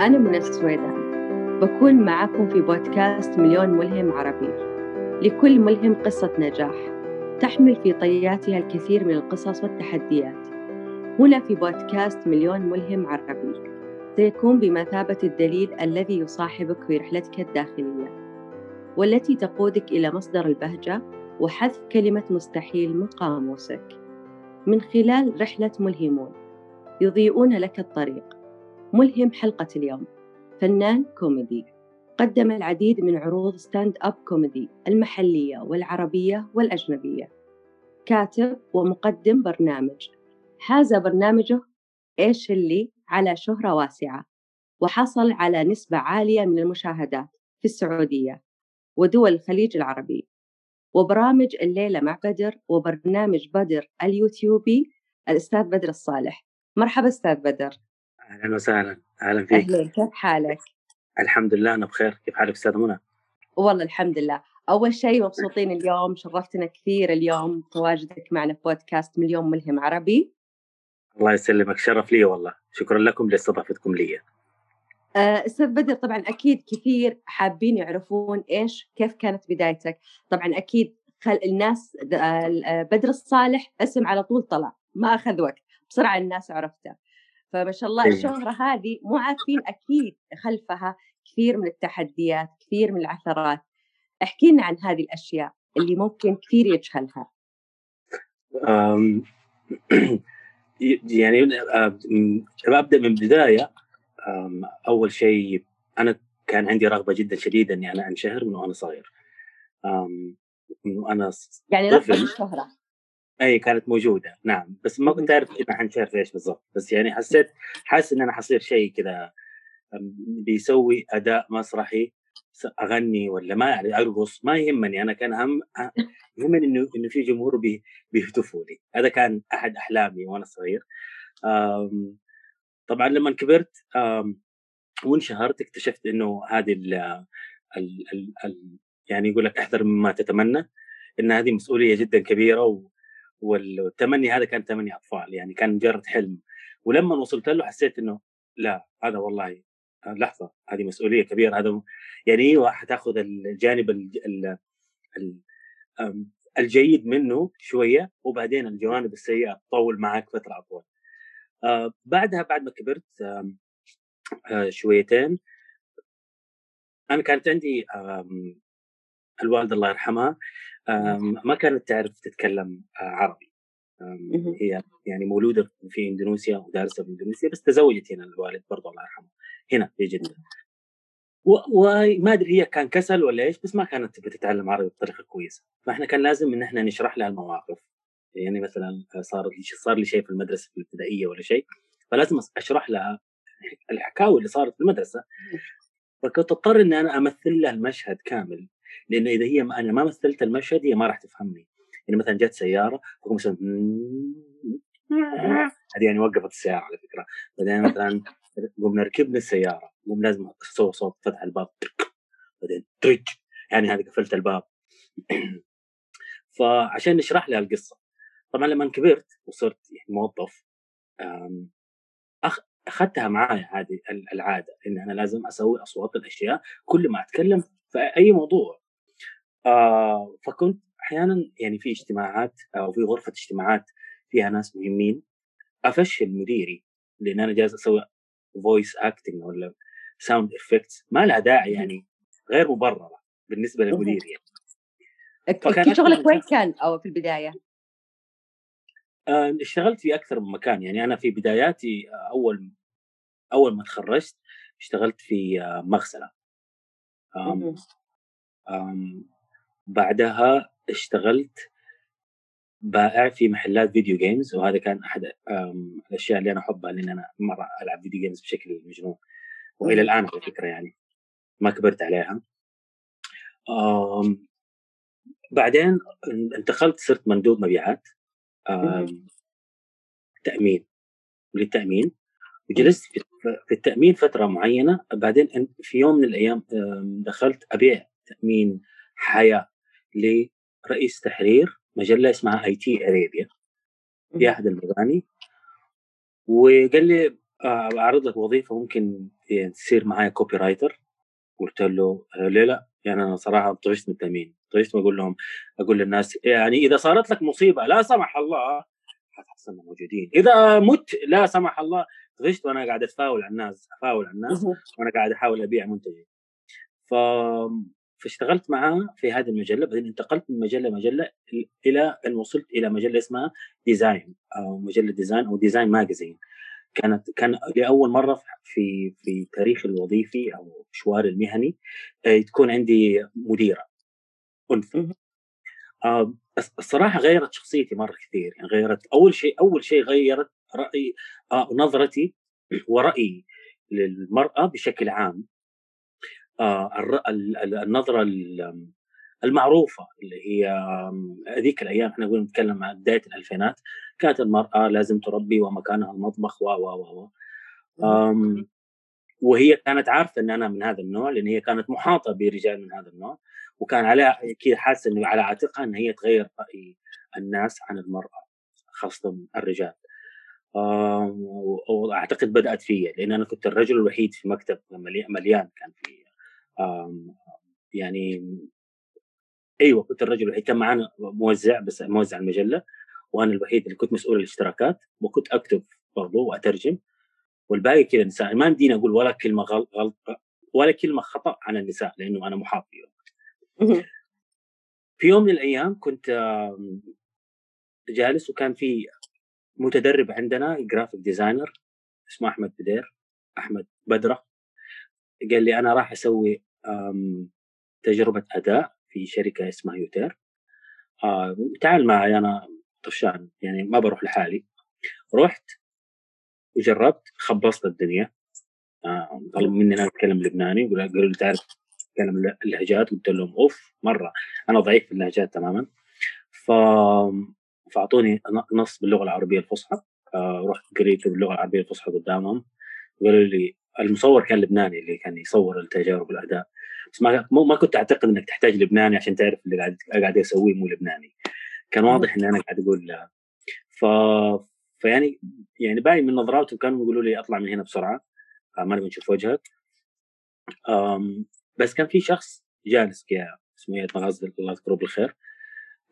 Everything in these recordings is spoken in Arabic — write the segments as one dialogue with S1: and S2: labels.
S1: أنا منى السويدان بكون معكم في بودكاست مليون ملهم عربي. لكل ملهم قصة نجاح. تحمل في طياتها الكثير من القصص والتحديات. هنا في بودكاست مليون ملهم عربي. سيكون بمثابة الدليل الذي يصاحبك في رحلتك الداخلية والتي تقودك إلى مصدر البهجة وحذف كلمة مستحيل من قاموسك من خلال رحلة ملهمون يضيئون لك الطريق. ملهم حلقة اليوم. فنان كوميدي. قدم العديد من عروض stand-up comedy المحلية والعربية والأجنبية. كاتب ومقدم برنامج. حاز برنامجه إيش اللي على شهرة واسعة. وحصل على نسبة عالية من المشاهدات في السعودية ودول الخليج العربي. وبرامج الليلة مع بدر وبرنامج بدر اليوتيوبي الأستاذ بدر الصالح. مرحبا أستاذ بدر.
S2: أهلا وسهلا. أهلا فيك.
S1: أهلين كيف حالك؟
S2: الحمد لله أنا بخير. كيف حالك أستاذ منى؟
S1: والله الحمد لله. أول شيء مبسوطين اليوم شرفتنا كثير اليوم تواجدك معنا في بودكاست مليون ملهم عربي.
S2: الله يسلمك. شرف لي والله. شكرا لكم لاستضافتكم لي.
S1: آه، أستاذ بدر طبعا أكيد كثير حابين يعرفون إيش كيف كانت بدايتك. طبعا أكيد خل الناس د- آه، بدر الصالح اسم على طول طلع ما أخذ وقت. بسرعة الناس عرفته. فما شاء الله
S2: إيه.
S1: الشهرة هذه مو عارفين أكيد خلفها كثير من التحديات كثير من العثرات. احكي لنا عن هذه الأشياء اللي ممكن كثير يجهلها
S2: يعني أم، أبدأ من البداية. أم، أول شيء أنا كان عندي رغبة جدا شديده إني أنا أنشهر من وأنا صغير. من وأنا ص-
S1: يعني رغبة
S2: طفل.
S1: الشهرة.
S2: اي كانت موجودة. نعم. بس ما كنت أعرف حنشهر في إيش بالضبط. بس يعني حسيت حاسس إن أنا حصير شيء كذا بيسوي أداء مسرحي. أغني ولا ما أرقص ما يهمني. أنا كان هم يهمني إنه إنه في جمهور بي بيهتفوا لي. هذا كان أحد أحلامي وأنا صغير. طبعا لما كبرت وانشهرت اكتشفت إنه هذه ال يعني يقول لك احذر مما تتمنى. إن هذه مسؤولية جدا كبيرة و والتمني هذا كان تمني أطفال يعني كان مجرد حلم ولما وصلت له حسيت إنه لا هذا والله لحظة هذه مسؤولية كبيرة هذا يعني أيوه حتاخذ الجانب ال ال ال أم، الجيد منه شوية وبعدين الجوانب السيئة تطول معك فترة أطول. آه، بعدها بعد ما كبرت آه، شويتين أنا كانت عندي الوالده الله يرحمها ما كانت تعرف تتكلم آه، عربي. هي يعني مولودة في إندونيسيا ودارسة في إندونيسيا بس تزوجت هنا الوالد برضه الله يرحمه هنا في جدة. وما أدري هي كان كسل ولا إيش بس ما كانت تبي تتعلم عربي بطريقة كويسة. فاحنا كان لازم إن إحنا نشرح لها المواقف. يعني مثلا صار لي صار لي شيء في المدرسة في الابتدائية ولا شيء فلازم أشرح لها الحكاوي اللي صارت في المدرسة. فكنت أضطر إني أنا أمثل لها المشهد كامل. لأنه إذا هي ما أنا ما مثلت المشهد هي ما راح تفهمني. يعني مثلا جت سيارة فقوم مثلا هذه يعني وقفت السياره على فكرة. بعدين مثلا قمنا ركبنا السيارة قوم لازم أسوي صوت فتح الباب بعدين ترج يعني هذه قفلت الباب. فعشان نشرح لها القصة طبعا لما كبرت وصرت يعني موظف. أخذتها معايا هذه ال- العادة إن أنا لازم أسوي أصوات الأشياء كل ما أتكلم في أي موضوع. آه فكنت أحيانا يعني في اجتماعات أو في غرفة اجتماعات فيها ناس مهمين أفشل مديري لأن أنا جالس أسوي voice acting ولا sound effects ما لها داعي يعني غير مبررة بالنسبة للمدير يعني
S1: أكيد شغلك وين كان أو في البداية؟
S2: آه، اشتغلت في أكثر من مكان يعني أنا في بداياتي أول أول ما تخرجت اشتغلت في آه، مغسلة آم،. آم، بعدها اشتغلت بائع في محلات video games وهذا كان أحد الأشياء اللي أنا أحبها لأن أنا مرة ألعب video games بشكل مجنون
S1: وإلى.
S2: الآن على فكرة يعني ما كبرت عليها بعدين انتقلت صرت مندوب مبيعات. تأمين للتأمين وجلست في التأمين فترة معينة بعدين في يوم من الأيام دخلت أبيع تأمين حياة لرئيس تحرير مجلة اسمها IT Arabia في. احد المباني وقال لي آه، أعرض لك وظيفة ممكن يعني تصير معايا copywriter قلت له آه، ليه لا؟ يعني أنا صراحة طفشت من التأمين. طفشت وأقول لهم أقول للناس يعني إذا صارت لك مصيبة لا سمح الله حتحصلنا موجودين. إذا مت لا سمح الله طفشت وأنا قاعد أتفاول على الناس افاول على الناس وأنا قاعد أحاول أبيع منتجي. ف فاشتغلت معاه في هذه المجلة بعدين انتقلت من مجلة لمجله إلى أن وصلت إلى مجلة اسمها Design أو مجلة Design أو Design Magazine كانت كان لأول مرة في في تاريخي الوظيفي أو مشواري المهني آه، تكون عندي مديرة. أنثى. آه، الصراحة غيرت شخصيتي مرة كثير يعني غيرت أول شيء أول شيء غيرت رأي آه، نظرتي ورأيي للمرأة بشكل عام. النظرة المعروفة اللي هي هذيك الأيام إحنا نقول نتكلم عن بداية الألفينات كانت المرأة لازم تربي ومكانها المطبخ و و و وهي كانت عارفة إن أنا من هذا النوع لأن هي كانت محاطة برجال من هذا النوع وكان عليها كذا حاسة إنه على عاتقها إن هي تغير رأي الناس عن المرأة خاصة الرجال. وأعتقد بدأت فيا لأن أنا كنت الرجل الوحيد في مكتب مليان كان في يعني أيوه كنت الرجل الوحيد. كان معنا موزع بس موزع المجلة وأنا الوحيد اللي كنت مسؤول الاشتراكات وكنت أكتب برضو وأترجم. والباقي كذا نساء ما يمديني أقول ولا كلمة غلط ولا كلمة خطأ عن النساء لأنه أنا محاط فيهم في يوم من الأيام كنت جالس وكان في متدرب عندنا graphic designer اسمه أحمد بدير أحمد بدرة. قال لي أنا راح أسوي تجربة أداء في شركة اسمها يوتير. آه تعال معي أنا طفشان يعني ما بروح لحالي. رحت وجربت خبصت الدنيا. آه طلب مني أنا أتكلم لبناني قالوا لي تعرف تتكلم اللهجات. قلت لهم أوف مرة. أنا ضعيف في اللهجات تماما. ف فأعطوني نص باللغة العربية الفصحى. آه رحت قريت باللغة العربية الفصحى قدامهم. قالوا لي المصور كان لبناني اللي كان يصور التجارب الاداء بس ما ما كنت أعتقد إنك تحتاج لبناني عشان تعرف اللي قاعد قاعد اسويه مو لبناني. كان واضح إن أنا قاعد أقول لا. ف فيعني يعني باين من نظراتهم كانوا يقولوا لي أطلع من هنا بسرعة. آه، ما نبي نشوف وجهك. بس كان في شخص جالس اسمه مغازل الله يذكره بالخير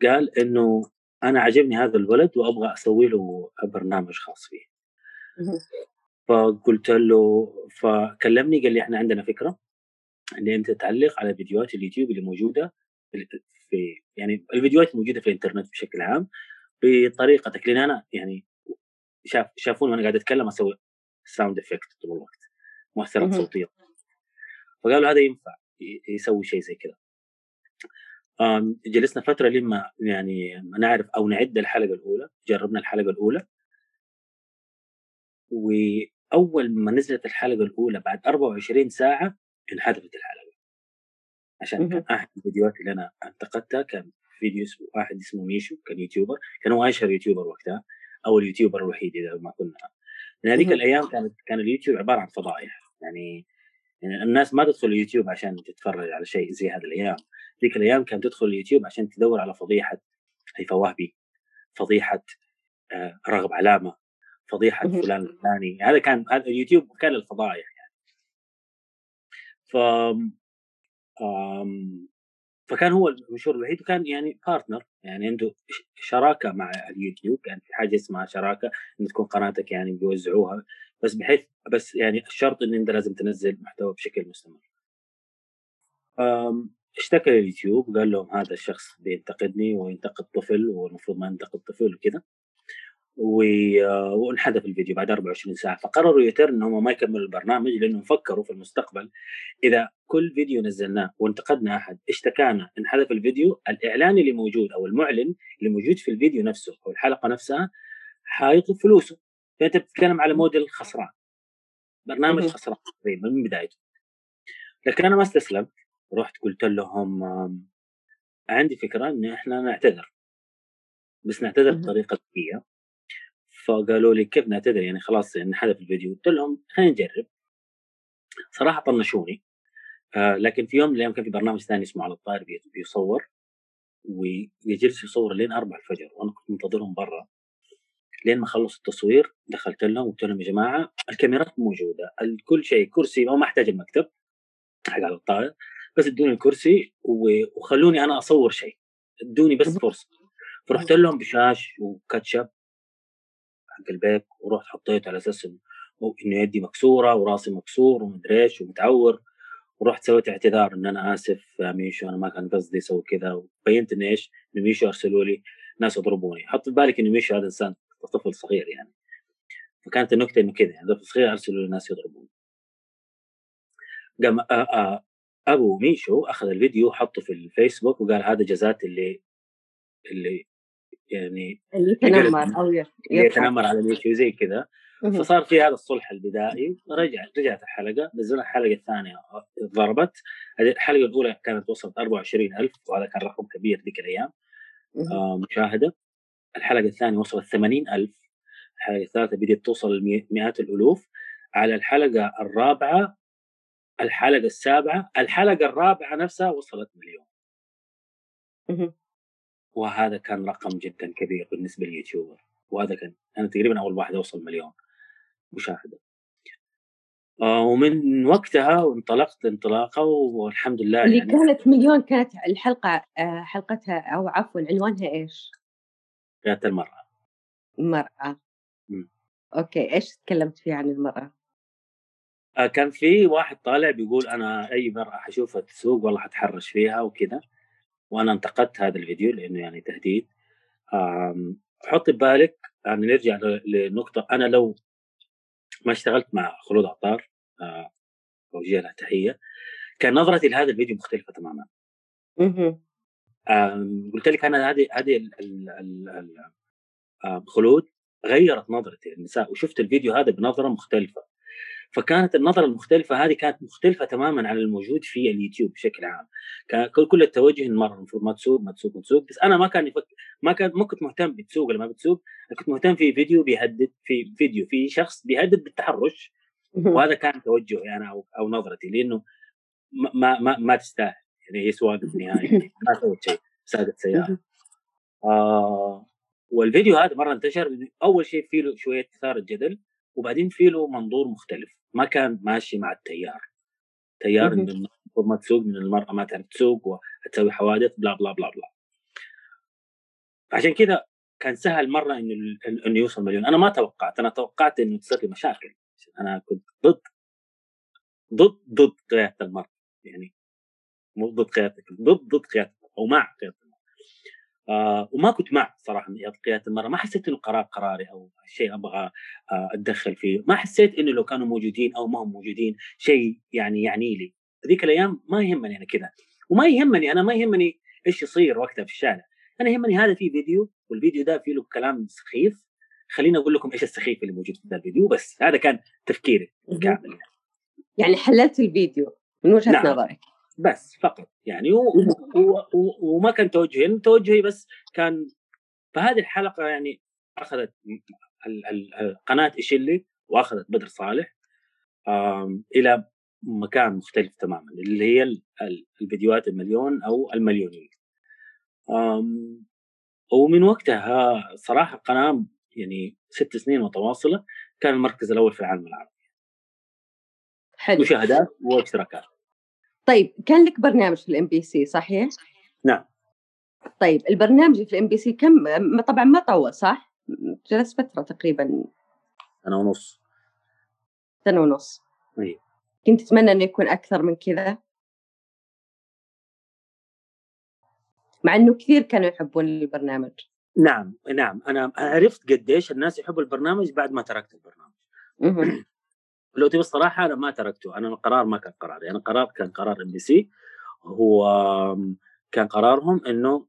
S2: قال إنه أنا عجبني هذا الولد وأبغى أسوي له برنامج خاص فيه. فقلت له فكلمني قال لي إحنا عندنا فكرة إن أنت تعلق على فيديوهات اليوتيوب اللي موجودة في يعني الفيديوهات الموجودة في الإنترنت بشكل عام بطريقتك لأن أنا يعني شاف شافوني وأنا قاعد أتكلم أسوي sound effect طول الوقت مؤثرات صوتية. فقالوا هذا ينفع يسوي شيء زي كذا جلسنا فترة لما يعني نعرف أو نعد الحلقة الأولى جربنا الحلقة الأولى. واول ما نزلت الحلقة الأولى بعد 24 ساعة انحذفت الحلقة. عشان كان أحد الفيديوهات اللي أنا أنتقدتها كان فيديو اسمه واحد اسمه ميشو كان YouTuber كان هو أشهر YouTuber وقتها أو ال YouTuber الوحيد إذا ما كنا. من هذيك الأيام كانت كان اليوتيوب عبارة عن فضائح يعني يعني الناس ما تدخل اليوتيوب عشان تتفرج على شيء زي هذه الأيام. ذيك الأيام كانت تدخل اليوتيوب عشان تدور على فضيحة هيفا وهبي فضيحة آه راغب علامة فضيحة فلان الفلاني. هذا كان هذا اليوتيوب كان الفضايح يعني. ف فكان هو المشهور الوحيد وكان يعني partner يعني عنده شراكة مع اليوتيوب كان في حاجة اسمها شراكة ان تكون قناتك يعني بيوزعوها. بس بحيث بس يعني الشرط إن أنت لازم تنزل محتوى بشكل مستمر. اشتكى اليوتيوب قال لهم هذا الشخص بينتقدني وينتقد طفل والمفروض ما ينتقد طفل وكذا. وانحذف الفيديو بعد 24 ساعة. فقرروا يتر إنهم ما يكملوا البرنامج لأنهم فكروا في المستقبل. إذا كل فيديو نزلناه وانتقدنا أحد اشتكانا انحذف الفيديو الاعلان اللي موجود أو المعلن اللي موجود في الفيديو نفسه أو الحلقة نفسها حيطلب فلوسه. فأنت بتتكلم على موديل خسران. برنامج خسران تقريبا من بدايته. لكن أنا ما استسلمت. رحت قلت لهم عندي فكرة إن إحنا نعتذر. بس نعتذر بطريقة ذكية. فقالوا لي كيف نعتذر يعني خلاص انحذف الفيديو. قلت لهم خلينا نجرب. صراحة طنشوني. آه لكن في يوم من الأيام كان في برنامج ثاني اسمه على الطائر بيصور ويجلس يصور لين 4 الفجر وأنا كنت منتظرهم برا. لين ما خلص التصوير دخلت لهم وقلت لهم يا جماعة الكاميرات موجودة كل شيء كرسي ما أحتاج المكتب حق على الطاوله بس ادوني الكرسي وخلوني أنا أصور شيء. ادوني بس فرصة. فرحت لهم بشاش وكاتشب حق البيك ورحت حطيته على أساس إنه يدي مكسورة وراسي مكسور ومدري إيش ومتعور. ورحت سويت اعتذار إن أنا آسف يا ميشو أنا ما كان قصدي أسوي كذا وبينت إن إيش؟ إن ميشو أرسلوا لي ناس يضربوني. حط في بالك إن ميشو هذا إنسان طفل صغير يعني. فكانت النكتة إنه كذا يعني طفل صغير أرسلوا لي ناس يضربوني. قام أبو ميشو أخذ الفيديو وحطه في الفيسبوك وقال هذا جزات اللي اللي يعني
S1: يتنمر أو
S2: يتنمر على ميشو زي كذا. فصار في هذا الصلح البدائي رجع رجعت الحلقة نزلنا الحلقة الثانية ضربت الحلقة الأولى كانت وصلت 24000 وهذا كان رقم كبير ذيك الأيام. آه مشاهدة. الحلقة الثانية وصلت 80000 الحلقة الثالثة بدأت توصل مئات الألوف. على الحلقة الرابعة الحلقة السابعة الحلقة الرابعة نفسها وصلت مليون. وهذا كان رقم جدا كبير بالنسبة لليوتيوبر وهذا كان أنا تقريبا أول واحد أوصل مليون مشاهدة آه ومن وقتها انطلقت انطلاقة والحمد لله
S1: اللي يعني كانت مليون كانت الحلقة آه، حلقتها أو عفوا عنوانها إيش؟
S2: ذات المرأة
S1: المرأة م. أوكي إيش تكلمت فيه عن المرأة؟
S2: آه كان في واحد طالع بيقول أنا أي مرأة حشوفها تسوق والله حتحرش فيها وكذا وأنا انتقدت هذا الفيديو لأنه يعني تهديد حط ببالك يعني نرجع لنقطة أنا لو ما اشتغلت مع خلود عطار آه وجه لها تحية كان نظرتي لهذا الفيديو مختلفة تماما. قلت لك أنا هذه هذه خلود غيرت نظرتي للنساء وشفت الفيديو هذا بنظرة مختلفة. فكانت النظرة المختلفة هذه كانت مختلفة تماما عن الموجود في اليوتيوب بشكل عام. كان كل التوجه المره المفروض ما تسوق ما تسوق ما تسوق. بس أنا ما كان يفك... ما كان ما كنت مهتم بتسوق ولا ما بتسوق. كنت مهتم في فيديو بيهدد في فيديو في شخص بيهدد بالتحرش. وهذا كان توجهي يعني أنا أو, أو نظرتي لأنه ما ما ما تستاهل. يعني هي سواقة في النهاية. ما سوت شيء. ساقت سيارة. آه والفيديو هذا مرة انتشر. أول شيء فيه شوية اثاره جدل وبعدين في له منظور مختلف. ما كان ماشي مع التيار. تيار انه ما تسوق من المرأة ما تعرف تسوق وتسوي حوادث بلا بلا بلا بلا. عشان كذا كان سهل مرة إنه إنه يوصل مليون. أنا ما توقعت. أنا توقعت إنه تصير لي مشاكل. أنا كنت ضد ضد ضد قيادة المرأة. يعني مو ضد قيادتك ضد ضد قيادتك أو مع قياده آه وما كنت مع صراحة من قيادة المرأة. ما حسيت إنه قرار قراري أو شيء أبغى آه أتدخل فيه. ما حسيت إنه لو كانوا موجودين أو ما هم موجودين شيء يعني يعني لي. ذيك الأيام ما يهمني أنا كذا. وما يهمني أنا ما يهمني إيش يصير وقتها في الشارع. أنا يهمني هذا في فيديو والفيديو ده فيه له كلام سخيف. خليني أقول لكم إيش السخيف اللي موجود في هذا الفيديو بس. هذا كان تفكيري كامل
S1: يعني حللت الفيديو من وجهة نعم. نظرك.
S2: بس فقط. يعني و... و... و... وما كان توجهي توجهي بس كان فهذه الحلقة يعني أخذت قناه ايشيلي وأخذت بدر صالح إلى مكان مختلف تماما اللي هي الفيديوهات المليون أو المليونيه ومن وقتها صراحة قناة يعني ست سنين متواصلة كان المركز الأول في العالم العربي. حلو. مشاهدات واشتراكات.
S1: طيب كان لك برنامج في ال MBC صحيح؟
S2: نعم.
S1: طيب البرنامج في ال MBC كم طبعا ما طول صح؟ جلس فترة تقريبا.
S2: سنة ونص.
S1: سنة ونص.
S2: إي.
S1: كنت تتمنى إنه يكون أكثر من كذا؟ مع إنه كثير كانوا يحبون البرنامج.
S2: نعم نعم. أنا عرفت قديش الناس يحبوا البرنامج بعد ما تركت البرنامج. لو تبي الصراحه أنا ما تركته أنا القرار ما كان قراري أنا قرار كان قرار MBC هو كان قرارهم إنه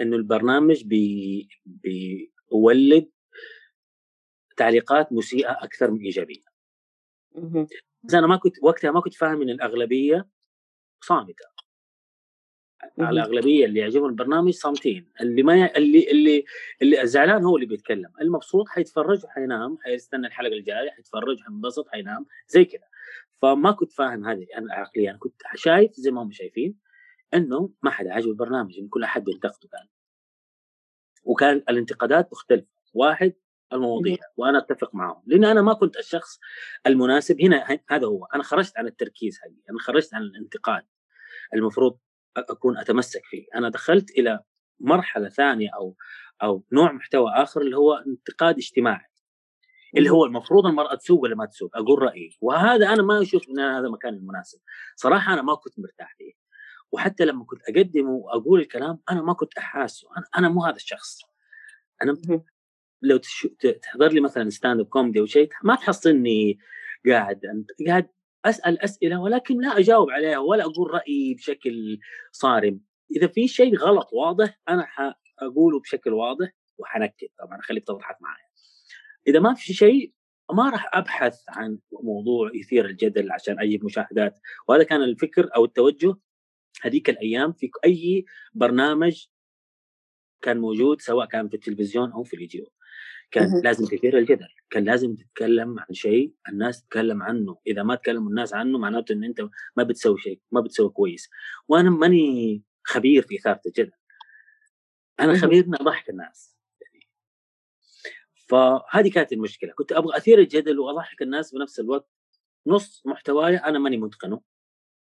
S2: إنه البرنامج بي بيولد تعليقات مسيئة أكثر من إيجابية. بس أنا ما كنت وقتها ما كنت فاهم إن الأغلبية صامتة. الأغلبية اللي يعجبهم البرنامج صامتين. اللي ما ي... اللي اللي اللي الزعلان هو اللي بيتكلم. المبسوط حيتفرج وحينام حيستنى الحلقة الجاية حيتفرج حينبسط حينام زي كذا. فما كنت فاهم هذه أنا العقليه أنا كنت شايف زي ما هم شايفين إنه ما حدا عاجبه البرنامج إن كل أحد بينتقده كان. وكان الانتقادات مختلفة. واحد المواضيع وأنا أتفق معهم. لأن أنا ما كنت الشخص المناسب. هنا هذا هو. أنا خرجت عن التركيز حقي أنا خرجت عن الانتقاد. المفروض أكون أتمسك فيه. أنا دخلت إلى مرحلة ثانية أو أو نوع محتوى آخر اللي هو انتقاد اجتماعي اللي هو المفروض المرأة تسوق ولا ما تسوق؟ أقول رأيي. وهذا أنا ما أشوف إن هذا المكان المناسب. صراحة أنا ما كنت مرتاح فيه. وحتى لما كنت اقدم وأقول الكلام أنا ما كنت أحاسه. أنا, أنا مو هذا الشخص. أنا لو تحضر لي مثلا stand-up comedy أو شيء ما تحصلني قاعد قاعد أسأل أسئلة ولكن لا أجاوب عليها ولا أقول رأيي بشكل صارم. إذا في شيء غلط واضح أنا حأقوله بشكل واضح وحنكد. طبعا اخليك تضحك معي إذا ما في شيء ما راح أبحث عن موضوع يثير الجدل عشان أجيب مشاهدات. وهذا كان الفكر أو التوجه. هذيك الأيام في أي برنامج كان موجود سواء كان في التلفزيون أو في اليوتيوب كان لازم تثير الجدل كان لازم تتكلم عن شيء الناس تتكلم عنه إذا ما تكلموا الناس عنه معناته إن أنت ما بتسوي شيء ما بتسوي كويس. وأنا ماني خبير في إثارة الجدل. أنا خبير إني أضحك الناس. فهذه كانت المشكلة. كنت أبغى أثير الجدل وأضحك الناس بنفس الوقت. نص محتواي أنا ماني متقنه.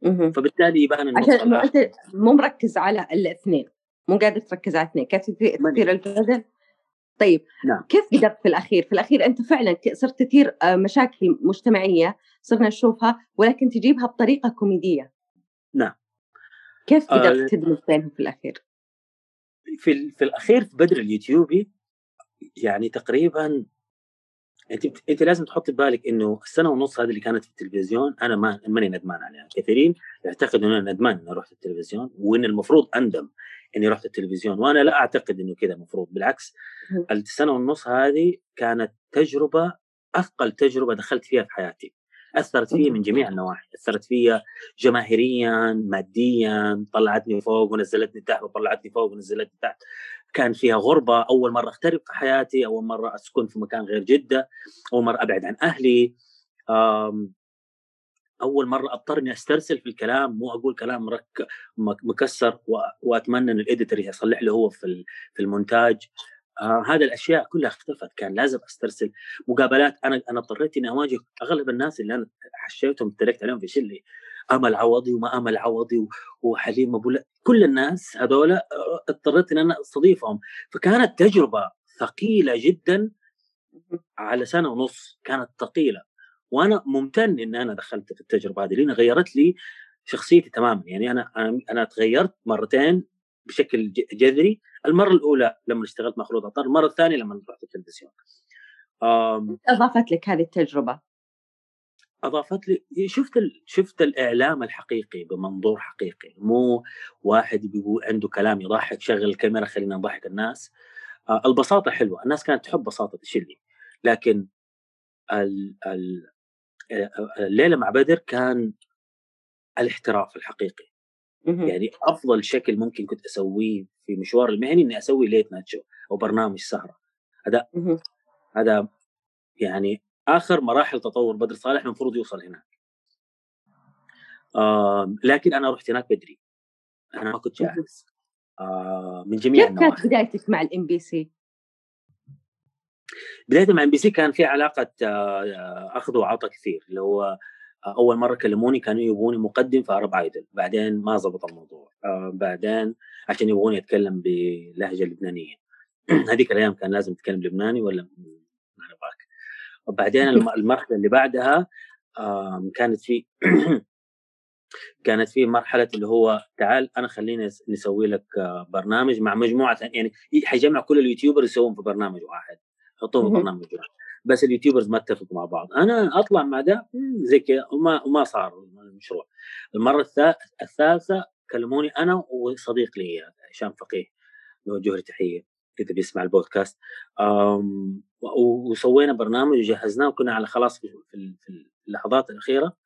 S2: فبالتالي يبان
S1: عشان أنت مو مركز على الإثنين مو قادر تركز على اثنين كيف تثير الجدل؟ طيب نعم. كيف بدأت في الأخير؟ في الأخير أنت فعلا صرت تثير آه، مشاكل مجتمعية صرنا نشوفها ولكن تجيبها بطريقة كوميدية
S2: نعم
S1: كيف بدأت آه تدمج بينهم في الأخير؟
S2: في, في الأخير في بدر اليوتيوبي يعني تقريبا أنت أنت لازم تحط في بالك إنه السنة ونص هذه اللي كانت في التلفزيون أنا ما ماني ندمان عليها، كثيرين يعتقدوا ان أنا ندمان إني رحت التلفزيون وإن المفروض أندم إني رحت التلفزيون وأنا لا أعتقد إنه كذا المفروض بالعكس السنة ونص هذه كانت تجربة أثقل تجربة دخلت فيها في حياتي. أثرت فيا من جميع النواحي أثرت فيا جماهيريا ماديا طلعتني فوق ونزلتني تحت وطلعتني فوق ونزلتني تحت. كان فيها غربة أول مرة اغترب في حياتي أول مرة أسكن في مكان غير جدة أول مرة أبعد عن أهلي. أول مرة أضطر إني أسترسل في الكلام مو أقول كلام مرك مكسر وأتمنى إن الاديتور يصلح له هو في في المونتاج. آه هذه الأشياء كلها اختفت كان لازم أسترسل. مقابلات أنا أنا اضطريت إني أواجه أغلب الناس اللي أنا حشيتهم اتركت عليهم في شلي. امل عوضي وما امل عوضي وحليم أبو كل الناس هذول آه، اضطريت إن أنا أستضيفهم. فكانت تجربة ثقيلة جدا على سنة ونص كانت ثقيلة. وأنا ممتن إن أنا دخلت في التجربة هذه لأن غيرت لي شخصيتي تماما. يعني أنا أنا تغيرت مرتين بشكل جذري. المرة الأولى لما اشتغلت مع خلود عطار المرة الثانية لما رحت التلفزيون.
S1: أضافت لك هذه التجربة.
S2: أضافت لي شفت ال... شفت الإعلام الحقيقي بمنظور حقيقي. مو واحد بيقول عنده كلام يضحك شغل الكاميرا خلينا نضحك الناس. آه البساطة حلوة. الناس كانت تحب بساطة الشلي لكن ال... ال... الليلة مع بدر كان الاحتراف الحقيقي. يعني أفضل شكل ممكن كنت أسويه في مشوار المهني إني أسوي ليت نايت شو أو برنامج سهرة. هذا هذا يعني آخر مراحل تطور بدر صالح المفروض يوصل هناك. آه لكن أنا رحت هناك بدري. أنا ما كنت جاهز. آه من جميع
S1: كيف كانت بدايتك مع ال MBC؟
S2: بدايتي مع MBC كان في علاقة آه، أخذ وعطاء كثير اللي هو آه، أول مرة كلموني كانوا يبغوني مقدم في Arab Idol بعدين ما زبط الموضوع. آه، بعدين عشان يبغوني أتكلم بلهجة لبنانية. هذيك الأيام كان لازم تتكلم لبناني ولا؟ ما نبغاك وبعدين المرحلة اللي بعدها كانت في كانت في مرحلة اللي هو تعال أنا خليني نسوي لك برنامج مع مجموعة يعني حيجمع كل اليوتيوبر يسوون في برنامج واحد. حطوهم في برنامج بس اليوتيوبرز ما اتفقوا مع بعض. أنا أطلع مع ده زي كذا وما وما صار المشروع. المرة الثالثة كلموني أنا وصديق لي هشام فقيه نوجه له تحية إذا بيسمع البودكاست. وسوينا برنامج وجهزناه وكنا على خلاص في اللحظات الأخيرة.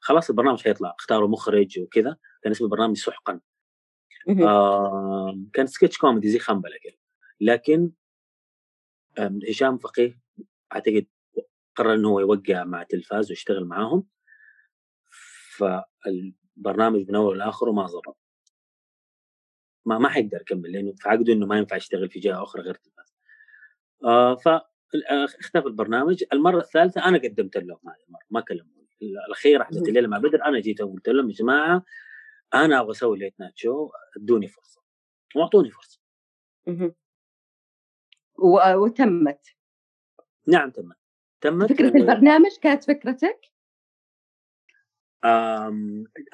S2: خلاص البرنامج حيطلع. اختاروا مخرج وكذا. كان اسمه البرنامج سحقا. كان سكتش كوميدي زي خنبلة كذا لكن هشام فقيه أعتقد قرر إنه هو يوقع مع التلفاز ويشتغل معاهم. فالبرنامج من اول لآخره ما ظبط. ما ما حيقدر يكمل لأنه في عقده إنه ما ينفع يشتغل في جهة أخرى غير التلفاز آه ف اختفى البرنامج. المرة الثالثة أنا قدمت لهم هذه المرة ما كلموني. الأخيرة حقت الليلة مع بدر أنا جيت وقلت لهم يا جماعة أنا أبغى أسوي late night show ادوني فرصة. وأعطوني فرصة.
S1: وتمت.
S2: نعم تمت. تمت
S1: فكرة و... البرنامج كانت فكرتك؟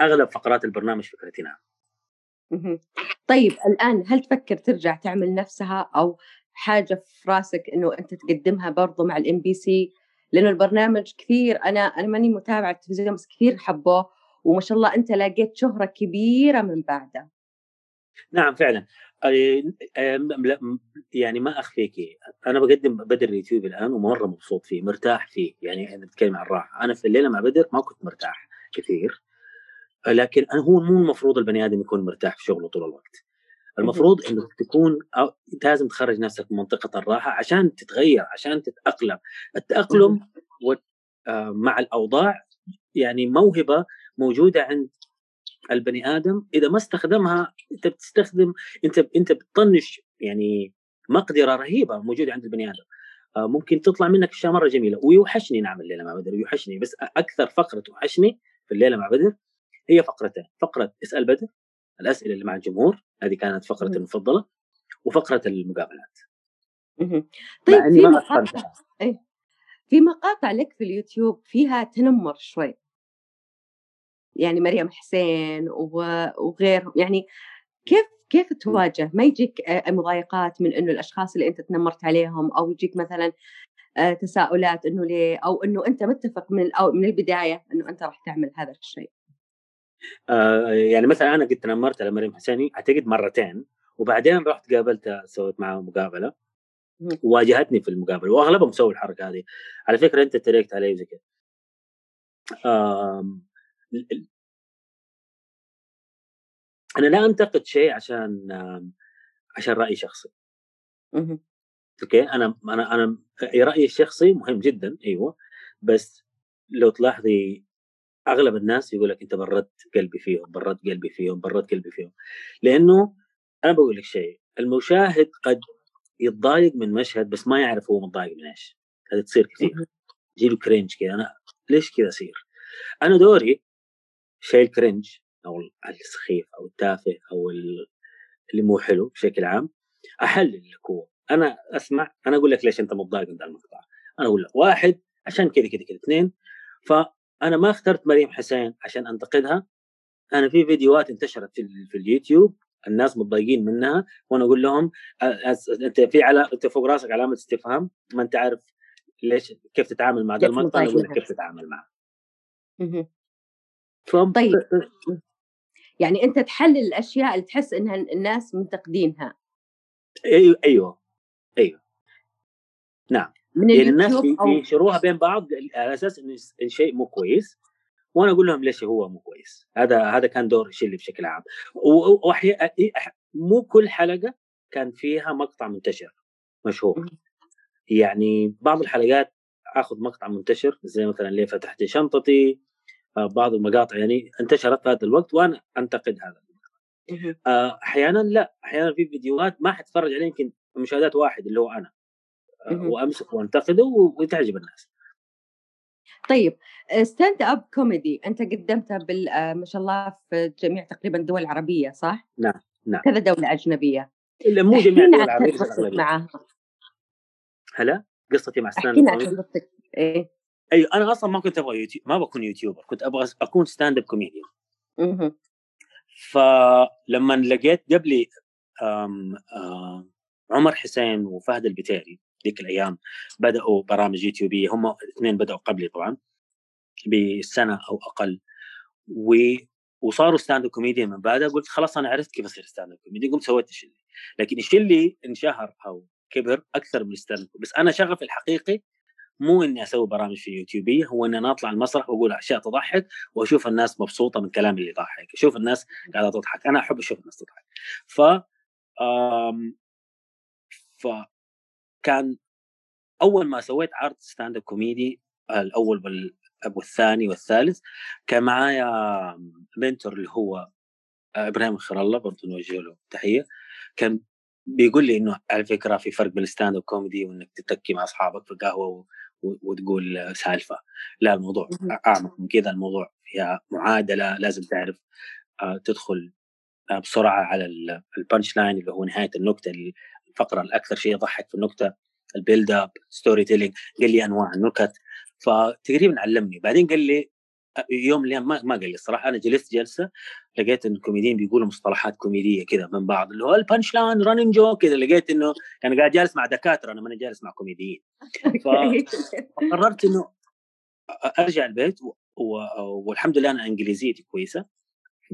S2: أغلب فقرات البرنامج فكرتي نعم.
S1: طيب الآن هل تفكر ترجع تعمل نفسها أو حاجة في راسك إنه أنت تقدمها برضو مع ال MBC لأنه البرنامج كثير أنا أنا ماني متابعة التلفزيون بس كثير حبوه وما شاء الله أنت لقيت شهرة كبيرة من بعده.
S2: نعم فعلا. يعني ما أخفيك. أنا بقدم بدر اليوتيوب الآن ومرة مبسوط فيه مرتاح فيه. يعني أنا بتكلم عن الراحة. أنا في الليلة مع بدر ما كنت مرتاح كثير. لكن هو مو المفروض البني آدم يكون مرتاح في شغله طول الوقت. المفروض إنك تكون أو لازم تخرج نفسك من منطقة الراحة عشان تتغير عشان تتأقلم. التأقلم آه، مع الأوضاع يعني موهبة موجودة عند البني آدم إذا ما استخدمها أنت بتستخدم أنت أنت بتطنش يعني مقدرة رهيبة موجودة عند البني آدم. آه، ممكن تطلع منك أشياء مرة جميلة ويوحشني نعم الليلة مع بدر يوحشني. بس أكثر فقرة توحشني في الليلة مع بدر هي فقرتين. فقرة اسأل بدر الأسئلة اللي مع الجمهور هذه كانت فقرتي المفضلة وفقرة المقابلات.
S1: طيب في مقاطع إيه. في مقاطع لك في اليوتيوب فيها تنمر شوي. يعني مريم حسين وغيرهم يعني كيف كيف تواجه؟ ما يجيك مضايقات من إنه الأشخاص اللي أنت تنمرت عليهم أو يجيك مثلا تساؤلات إنه ليه؟ أو إنه أنت متفق من أو من البداية إنه أنت راح تعمل هذا الشيء.
S2: آه يعني مثلا أنا قد تنمرت على مريم حسيني أعتقد مرتين وبعدين رحت قابلتها سويت معها مقابلة. واجهتني في المقابلة وأغلبهم سووا الحركة هذه. على فكرة أنت تريقت علي زي كذا أنا لا أنتقد شيء عشان عشان راي شخصي. أوكي؟ أنا أنا أنا رأيي الشخصي مهم جدا أيوه. بس لو تلاحظي أغلب الناس يقول لك أنت بردت قلبي فيهم بردت قلبي فيهم بردت قلبي فيهم. لأنه أنا بقول لك شيء المشاهد قد يتضايق من مشهد بس ما يعرف هو متضايق من إيش. هذه تصير كثير. يجي له cringe كذا أنا ليش كذا أصير؟ أنا دوري شيء ال cringe أو السخيف أو التافه أو اللي مو حلو بشكل عام. أحلل لك هو أنا أسمع أنا أقول لك ليش أنت متضايق من المقطع. أنا أقول لك واحد عشان كذا كذا كذا. اثنين فأنا ما اخترت مريم حسين عشان أنتقدها. أنا في فيديوهات انتشرت في, في اليوتيوب الناس متضايقين منها. وأنا أقول لهم أنت في على أنت فوق راسك علامة استفهام. ما أنت عارف ليش كيف تتعامل مع هذا المقطع. أقول لك كيف تتعامل معه.
S1: طيب. يعني أنت تحلل الأشياء اللي تحس إنها الناس منتقدينها
S2: أيوه أيوه أيوه. نعم. من يعني الناس ينشروها بين بعض على أساس انه الشيء مو كويس وأنا أقول لهم ليش هو مو كويس. هذا هذا كان دور شيلي بشكل عام. مو كل حلقة كان فيها مقطع منتشر مشهور. يعني بعض الحلقات آخذ مقطع منتشر زي مثلا ليه فتحت شنطتي بعض المقاطع يعني انتشرت في هذا الوقت وأنا أنتقد هذا. آه، أحيانا لا أحيانا في فيديوهات ما حتفرج عليه يمكن مشاهدات واحد اللي هو أنا. آه، وامسك وأنتقده وتعجب الناس.
S1: طيب stand-up comedy أنت قدمتها بال ما شاء الله في جميع تقريبا الدول العربية صح؟
S2: نعم نعم.
S1: كذا دولة أجنبية.
S2: إلا مو جميع الدول العربية هلا؟ قصتي مع stand-up comedy إيه. أيوه أنا أصلا ما كنت أبغى يوتيوب ما بكون YouTuber كنت أبغى أكون stand-up comedian فلما لقيت قبلي آم آم عمر حسين وفهد البتيري ذيك الأيام بدأوا برامج يوتيوبية هم الاثنين بدأوا قبلي طبعا بسنة أو أقل و وصاروا stand-up comedian من بعدها قلت خلاص أنا عرفت كيف أصير stand-up comedian قمت سويت الشيء لكن الشيء اللي انشهر أو كبر أكثر من ال stand بس أنا شغفي الحقيقي مو إني أسوي برامج في يوتيوبيه هو إني أنا أطلع المسرح وأقول أشياء تضحك وأشوف الناس مبسوطة من كلامي اللي يضحك أشوف الناس قاعدة تضحك أنا أحب أشوف الناس تضحك. ف آم كان أول ما سويت عرض stand-up comedy الأول والثاني والثالث كان معايا mentor اللي هو إبراهيم خير الله برضه نوجه له تحية. كان بيقول لي إنه على فكرة في فرق بين ال stand-up comedy وإنك تتكي مع أصحابك في قهوه وتقول سالفة. لا الموضوع أعمق من كذا الموضوع فيها معادلة لازم تعرف آه، تدخل آه، بسرعة على ال punchline اللي هو نهاية النكتة الفقرة الأكثر شيء يضحك في النكتة ال build-up storytelling قال لي أنواع النكت. فتقريبا علمني. بعدين قال لي يوم اللي ما ما قال لي الصراحه أنا جلست جلسة لقيت إن الكوميديين بيقولوا مصطلحات كوميدية كذا من بعض اللي هو ال punchline running joke كذا لقيت إنه كان قاعد جالس مع دكاترة أنا ماني جالس مع كوميديين. فقررت إنه أرجع البيت والحمد لله أنا إنجليزيتي كويسة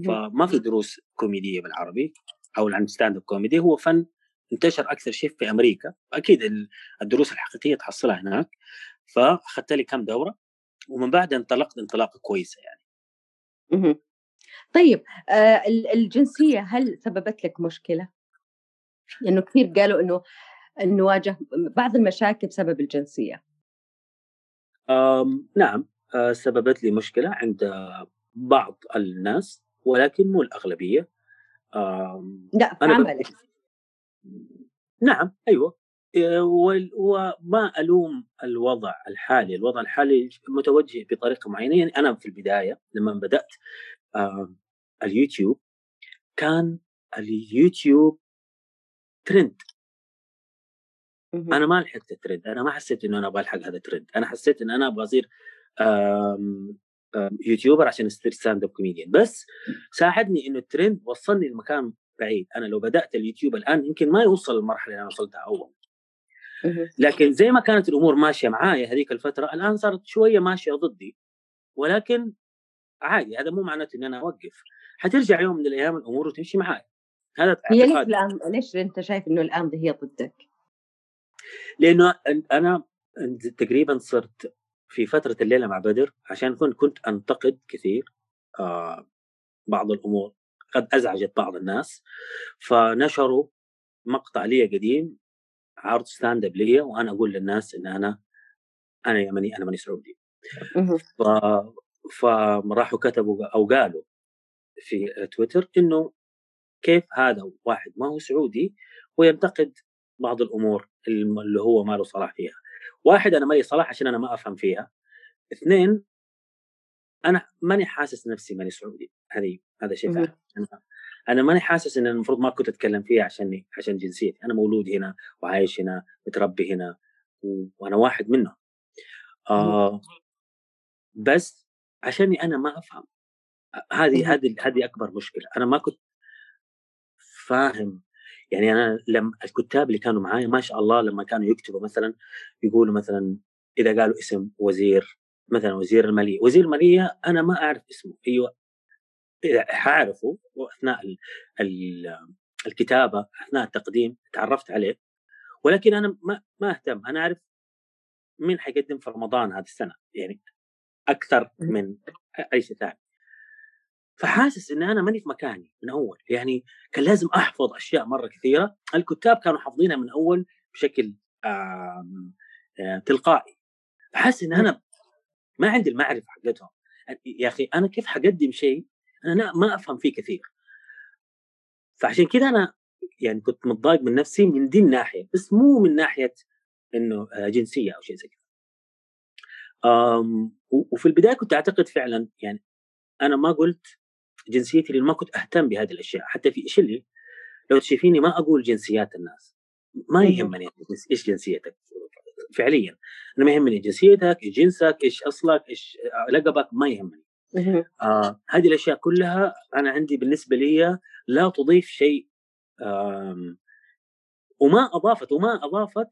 S2: فما في دروس كوميدية بالعربي أو عن stand-up comedy هو فن انتشر أكثر شيء في أمريكا أكيد الدروس الحقيقية تحصلها هناك فأخذت لي كم دورة. ومن بعدها انطلقت انطلاقة كويسة يعني.
S1: طيب آه الجنسية هل سببت لك مشكلة؟ لأنه كثير قالوا إنه إنه واجه بعض المشاكل بسبب الجنسية.
S2: آم نعم آه سببت لي مشكلة عند بعض الناس ولكن مو الأغلبية.
S1: آم لا في عملك.
S2: نعم أيوه وما ألوم الوضع الحالي، الوضع الحالي متوجه بطريقة معينة، يعني أنا في البداية لما بدأت اليوتيوب كان اليوتيوب ترند. أنا ما لحقت الترند. أنا ما حسيت إنه أنا أبغى الحق هذا الترند. أنا حسيت إن أنا أبغى أصير YouTuber عشان أصير stand-up comedian بس ساعدني إنه الترند وصلني لمكان بعيد. أنا لو بدأت اليوتيوب الآن يمكن ما يوصل للمرحلة اللي أنا وصلتها أول. لكن زي ما كانت الأمور ماشية معايا هذيك الفترة الآن صارت شوية ماشية ضدي. ولكن عادي هذا مو معناته إني أنا أوقف. حترجع يوم من الأيام الأمور وتمشي معايا
S1: هذا هي ليش الآن ليش أنت شايف إنه الآن هي ضدك؟
S2: لأنه أنا تقريبا صرت في فترة الليلة مع بدر عشان كنت كنت أنتقد كثير آه بعض الأمور. قد أزعجت بعض الناس. فنشروا مقطع لي قديم عرض stand up لي وأنا أقول للناس إن أنا أنا يمني أنا ماني سعودي ف فراحوا كتبوا أو قالوا في تويتر إنه كيف هذا واحد ما هو سعودي وينتقد بعض الأمور اللي هو ما له صلاح فيها. واحد أنا مالي صلاح عشان أنا ما أفهم فيها. اثنين أنا ماني حاسس نفسي ماني سعودي. هذه هذا شيء فعلا. أنا ماني حاسس إن المفروض ما كنت أتكلم فيها عشان عشان جنسيتي. أنا مولود هنا وعايش هنا متربي هنا وأنا واحد منهم آه بس عشاني أنا ما أفهم. هذه هذه هذه أكبر مشكلة. أنا ما كنت فاهم. يعني أنا لما الكتاب اللي كانوا معايا ما شاء الله لما كانوا يكتبوا مثلا يقولوا مثلا إذا قالوا اسم وزير مثلا وزير المالية. وزير المالية أنا ما أعرف اسمه. أيوه. حاعرفه واثناء الكتابة أثناء التقديم تعرفت عليه ولكن أنا ما ما أهتم. أنا أعرف مين حيقدم في رمضان هذه السنة يعني أكثر من أي شيء ثاني. فحاسس إن أنا ماني في مكاني من أول. يعني كان لازم أحفظ أشياء مرة كثيرة. الكتاب كانوا حافظينها من أول بشكل آم آم تلقائي. فحاسس إن أنا ما عندي المعرفة حقتهم. يا أخي أنا كيف حقدم شيء أنا ما أفهم فيه كثير. فعشان كذا أنا يعني كنت متضايق من نفسي من دي الناحية بس مو من ناحية إنه آه، جنسية أو شيء زي كذا. وفي البداية كنت أعتقد فعلا يعني أنا ما قلت جنسيتي لأن ما كنت أهتم بهذه الأشياء حتى في اللي؟ لو تشوفيني ما أقول جنسيات الناس. ما يهمني إيش جنسيتك فعليا. أنا ما يهمني جنسيتك إيش جنسك إيش أصلك إيش آه، لقبك ما يهمني. آه هذه الأشياء كلها أنا عندي بالنسبة لي لا تضيف شيء وما أضافت وما أضافت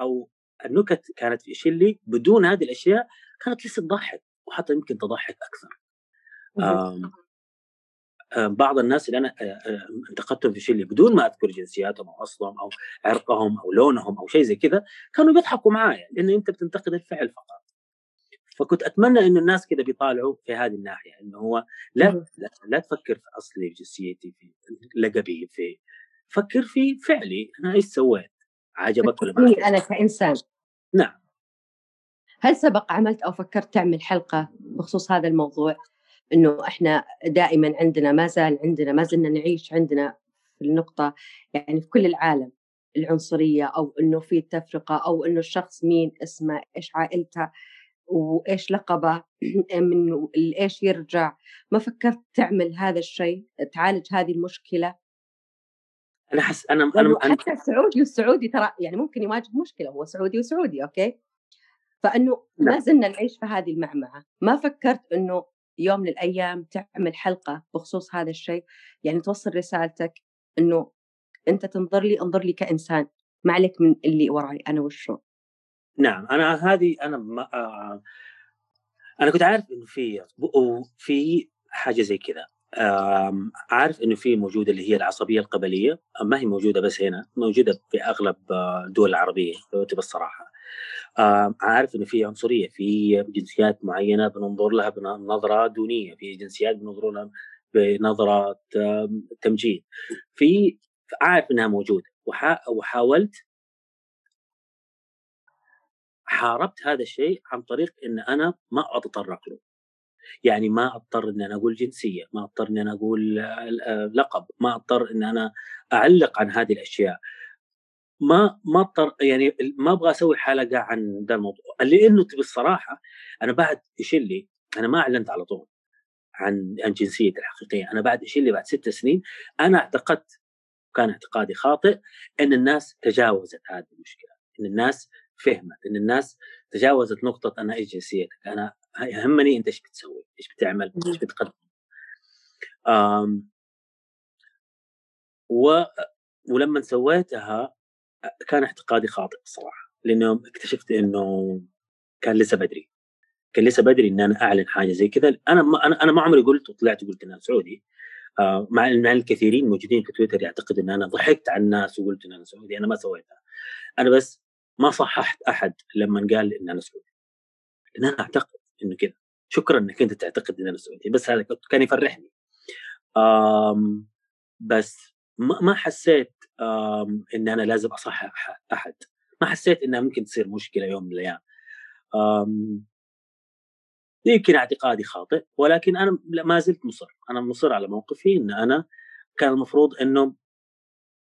S2: أو النكت كانت في شلي بدون هذه الأشياء كانت لسه تضحك وحتى يمكن تضحك أكثر. آم بعض الناس اللي أنا انتقدتهم في شلي بدون ما أذكر جنسياتهم أو أصلهم أو عرقهم أو لونهم أو شيء زي كذا كانوا بيضحكوا معايا لأن أنت بتنتقد الفعل فقط. فكنت أتمنى إنه الناس كذا بيطالعوا في هذه الناحية إنه هو لا لا, لا تفكر في اصلي في جنسيتي في لقبي في فكر في فعلي أنا إيش سويت؟ عجبك ولا
S1: ما أنا كإنسان.
S2: نعم.
S1: هل سبق عملت أو فكرت تعمل حلقة بخصوص هذا الموضوع؟ إنه إحنا دائما عندنا ما زال عندنا ما زلنا نعيش عندنا في النقطة يعني في كل العالم العنصرية أو إنه في تفرقة أو إنه الشخص مين اسمه إيش عائلته. وإيش لقبه؟ من إيش يرجع؟ ما فكرت تعمل هذا الشيء؟ تعالج هذه المشكلة؟
S2: أنا حس أنا أنا
S1: حتى السعودي والسعودي ترى يعني ممكن يواجه مشكلة هو سعودي وسعودي أوكي؟ فأنه ما زلنا نعيش في هذه المعمعة. ما فكرت إنه يوم من الأيام تعمل حلقة بخصوص هذا الشيء؟ يعني توصل رسالتك إنه أنت تنظر لي أنظر لي كإنسان ما عليك من اللي وراي أنا وشو؟
S2: نعم أنا هذه أنا ما آه أنا كنت عارف إنه في في حاجة زي كذا. عارف إنه في موجودة اللي هي العصبية القبلية ما هي موجودة بس هنا موجودة في أغلب آه، الدول العربية بالصراحه عارف إنه في عنصرية في جنسيات معينة بننظر لها بنظرة دونية في جنسيات بننظر لها بنظرة تمجيد. في عارف إنها موجودة وحاولت حاربت هذا الشيء عن طريق إن أنا ما أتطرق له. يعني ما أضطر ان أنا أقول جنسية ما أضطر ان أنا أقول آه، لقب ما أضطر ان أنا أعلق عن هذه الأشياء. ما ما أضطر يعني ما أبغى أسوي حلقه عن ذا الموضوع. لأنه بالصراحه أنا بعد إيش اللي أنا ما أعلنت على طول عن عن جنسيتي الحقيقية. أنا بعد إيش اللي بعد ست سنين أنا اعتقدت كان اعتقادي خاطئ إن الناس تجاوزت هذه المشكلة. إن الناس فهمت إن الناس تجاوزت نقطة أنا إيش جنسيتك أنا يهمني أنت إيش بتسوي إيش بتعمل إيش بتقدم. آم و ولما سويتها كان اعتقادي خاطئ الصراحه لأنه اكتشفت إنه كان لسه بدري. كان لسه بدري إن أنا أعلن حاجة زي كذا. أنا ما أنا أنا ما عمري قلت وطلعت وقلت ان أنا سعودي. آه مع مع الكثيرين موجودين في تويتر يعتقد إن أنا ضحكت على الناس وقلت إن أنا سعودي أنا ما سويتها. أنا بس ما صححت أحد لما قال ان أنا سعودي. أنا أعتقد إنه كذا شكرا إنك أنت تعتقد ان أنا سعودي بس هذا كان يفرحني. آم بس ما حسيت ان أنا لازم أصحح أحد. ما حسيت إنها ممكن تصير مشكلة يوم من الأيام. يمكن اعتقادي خاطئ ولكن أنا ما زلت مصر. أنا مصر على موقفي إن أنا كان المفروض إنه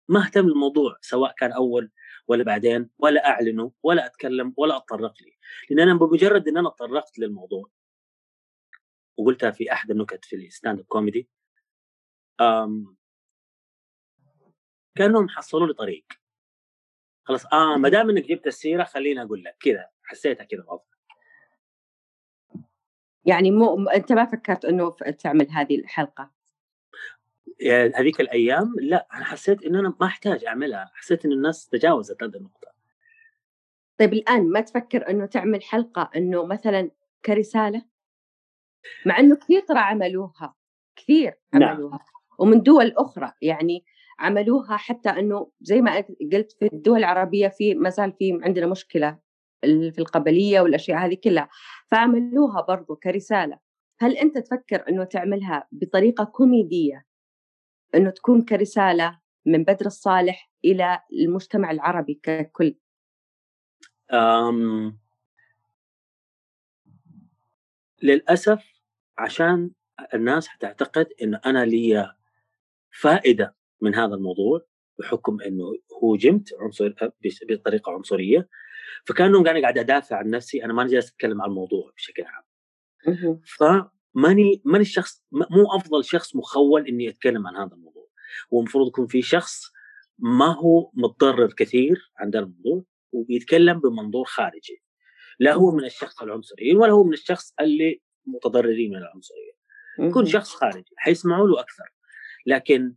S2: ما أهتم بالموضوع سواء كان أول ولا بعدين ولا أعلنه ولا أتكلم ولا أتطرق له. لأن أنا بمجرد إن أنا تطرقت للموضوع وقلتها في أحد النكت في ال stand up comedy كأنهم حصلوا لي طريق. خلاص آه ما دام إنك جبت السيرة خليني أقول لك كذا حسيتها كذا افضل
S1: يعني مو أنت ما فكرت إنه تعمل هذه
S2: الحلقة؟ هذيك الأيام لا أنا حسيت انه أنا ما أحتاج أعملها حسيت إن الناس تجاوزت هذه النقطة
S1: طيب الآن ما تفكر إنه تعمل حلقة إنه مثلا كرسالة مع إنه كثير ترى عملوها كثير نعم. عملوها نعم. ومن دول أخرى يعني عملوها حتى إنه زي ما قلت في الدول العربية في ما زال في عندنا مشكلة في القبلية والأشياء هذه كلها فعملوها برضو كرسالة هل أنت تفكر إنه تعملها بطريقة كوميدية إنه تكون كرسالة من بدر الصالح إلى المجتمع العربي ككل.
S2: أم... للأسف عشان الناس حتعتقد إنه أنا لي فائدة من هذا الموضوع بحكم إنه هوجمت عنصر بطريقة عنصرية. فكانه قاعد قاعد أدافع عن نفسي أنا ماني جالس أتكلم عن الموضوع بشكل عام. فماني ماني الشخص مو أفضل شخص مخول إني أتكلم عن هذا الموضوع. هو المفروض يكون في شخص ما هو متضرر كثير عن هذا الموضوع وبيتكلم بمنظور خارجي. لا هو من الشخص العنصريين ولا هو من الشخص اللي متضررين من العنصرية. يكون شخص خارجي حيسمعوا له أكثر. لكن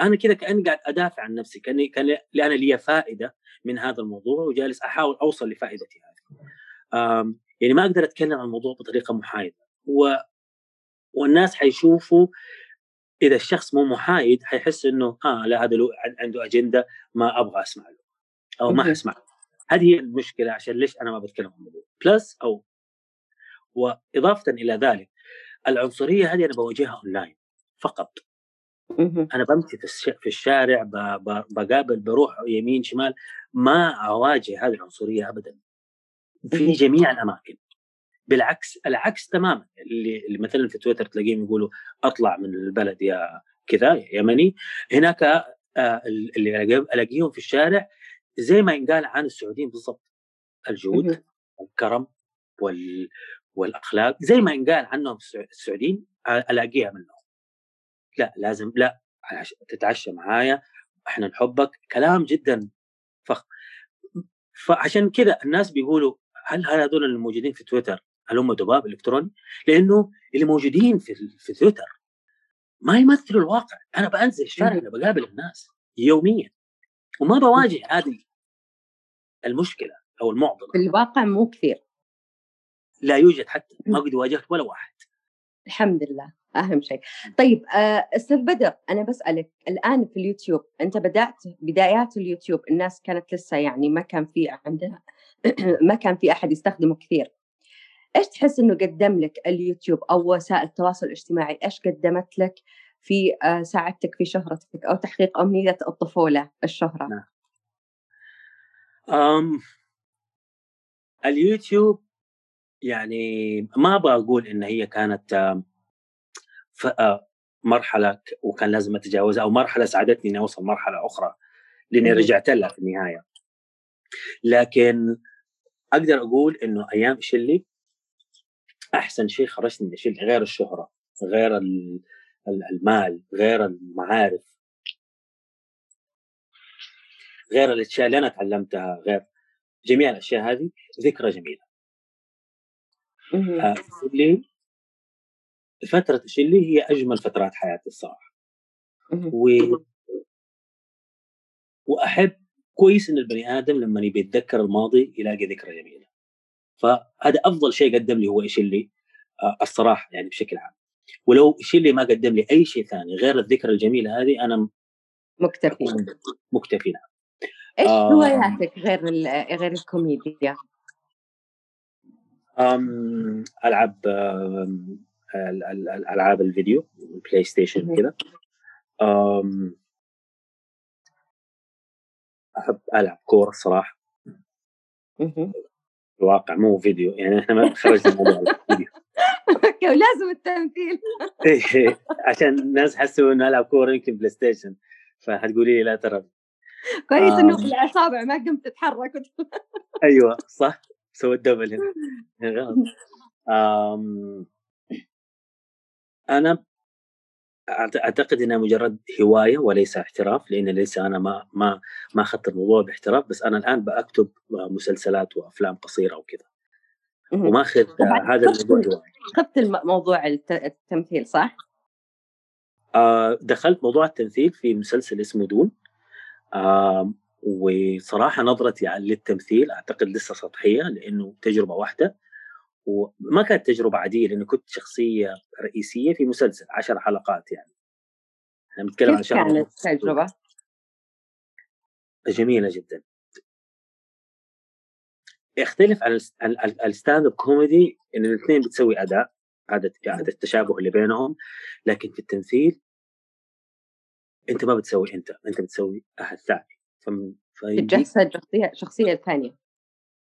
S2: أنا كذا كأني قاعد أدافع عن نفسي كأني كأن أنا لي فائدة من هذا الموضوع وجالس أحاول أوصل لفائدتي هذه. يعني ما أقدر أتكلم عن الموضوع بطريقة محايدة. و والناس حيشوفوا إذا الشخص مو محايد حيحس إنه آه لا هذا عنده أجندة ما أبغى أسمع له أو ما اسمع له. هذه هي المشكلة عشان ليش أنا ما بتكلم عن الموضوع؟ بلس أو واضافه إلى ذلك العنصرية هذه أنا بواجهها اونلاين فقط. أنا بمشي في الشارع بقابل بروح يمين شمال ما أواجه هذه العنصرية ابدا. في جميع الأماكن. بالعكس العكس تماما. اللي, اللي مثلا في تويتر تلاقيهم يقولوا أطلع من البلد يا كذا يا يمني. هناك آه اللي ألاقيهم في الشارع زي ما ينقال عن السعوديين بالضبط. الجود والكرم وال والأخلاق زي ما ينقال عنهم السعوديين ألاقيها منهم. لا لازم لا تتعشى معايا إحنا نحبك. كلام جدا فخم فعشان كذا الناس بيقولوا هل هذول الموجودين في تويتر هل هم دباب إلكتروني؟ لأنه اللي موجودين في في تويتر ما يمثلوا الواقع، أنا بنزل الشارع أنا بقابل الناس يوميا وما بواجه هذه المشكلة أو المعضلة.
S1: في الواقع مو كثير.
S2: لا يوجد حتى ما قد واجهت ولا واحد.
S1: الحمد لله أهم شيء. طيب آه، أستاذ بدر أنا بسألك الآن في اليوتيوب أنت بدأت بدايات اليوتيوب الناس كانت لسه يعني ما كان في عندها ما كان في أحد يستخدمه كثير. إيش تحس إنه قدم لك اليوتيوب أو وسائل التواصل الاجتماعي؟ إيش قدمت لك في آه، ساعدتك في شهرتك أو تحقيق أمنية الطفولة الشهرة؟ نعم.
S2: أم اليوتيوب يعني ما أبغى أقول إن هي كانت آه، مرحلة وكان لازم أتجاوزها أو مرحلة ساعدتني إني أوصل مرحلة أخرى لأني رجعت لها في النهاية. لكن أقدر أقول إنه أيام شلي أحسن شيء خرجت من شلي غير الشهرة غير المال غير المعارف. غير الأشياء اللي أنا تعلمتها غير جميع الأشياء هذه ذكرى جميلة. آه اللي فترة شلي هي أجمل فترات حياتي الصراحة. و... وأحب كويس إن البني آدم لما يبي يتذكر الماضي يلاقي ذكرى جميلة. فهذا أفضل شيء قدم لي هو إيش اللي آه الصراحة يعني بشكل عام. ولو إيش اللي ما قدم لي أي شيء ثاني غير الذكرى الجميلة هذه أنا
S1: مكتفي.
S2: مكتفي نعم.
S1: إيش آه هواياتك غير غير الكوميديا؟
S2: أمم العب الالعاب الفيديو PlayStation كذا أحب ألعب كورة الصراحة. الواقع مو فيديو يعني إحنا ما خرجنا موضوع الفيديو.
S1: لازم التمثيل؟
S2: إيه عشان الناس حسوا إنه ألعب كورة يمكن PlayStation فحتقولي لي لا ترى.
S1: كويس إنه في الاصابع ما قمت تتحرك
S2: أيوه صح. سويت double هنا. غلط. أنا أعتقد إنها مجرد هواية وليس احتراف لأن ليس أنا ما ما ما أخذت الموضوع باحتراف بس أنا الآن بكتب مسلسلات وأفلام قصيرة وكذا. وما اخذ هذا الموضوع. هوايه
S1: اخذت موضوع التمثيل صح؟
S2: آه دخلت موضوع التمثيل في مسلسل اسمه دون. آه وصراحة نظرتي للتمثيل أعتقد لسه سطحية لأنه تجربة واحدة. وما كانت تجربة عادية لأني كنت شخصية رئيسية في مسلسل عشر حلقات يعني.
S1: إحنا بنتكلم عن شهر كانت تجربه؟
S2: جميلة جدا. يختلف عن ال stand up comedy إن الاثنين بتسوي أداء هذا هذا التشابه اللي بينهم. لكن في التمثيل أنت ما بتسوي أنت أنت بتسوي أحد ثاني.
S1: تتجسد شخصية شخصية ثانية.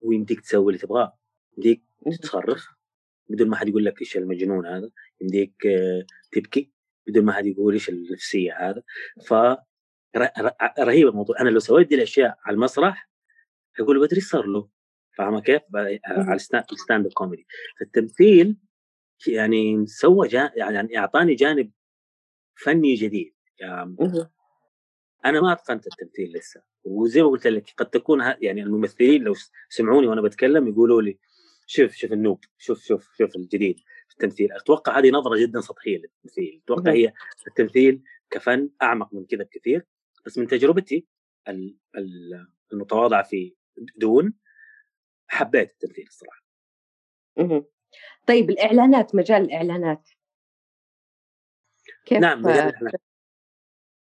S2: ويمديك تسوي اللي تبغاه. يمديك تتصرف بدون ما حد يقول لك إيش المجنون هذا يمديك آه، تبكي. بدون ما حد يقول إيش النفسية هذا. ف رهيب الموضوع. أنا لو سويت دي الأشياء على المسرح يقول بدر إيش صار له؟ فاهمه كيف؟ على ال stand up comedy. فالتمثيل يعني سوى جا يعني أعطاني جانب فني جديد يعني أنا ما أتقنت التمثيل لسه. وزي ما قلت لك قد تكون يعني الممثلين لو سمعوني وأنا بتكلم يقولوا لي شوف شوف النوب شوف شوف شوف الجديد في التمثيل. أتوقع هذه نظرة جدا سطحية للتمثيل. أتوقع هي التمثيل كفن أعمق من كذا بكثير. بس من تجربتي المتواضعة في دون حبيت التمثيل الصراحة.
S1: طيب الإعلانات مجال الإعلانات.
S2: كيف نعم مجال الإعلانات.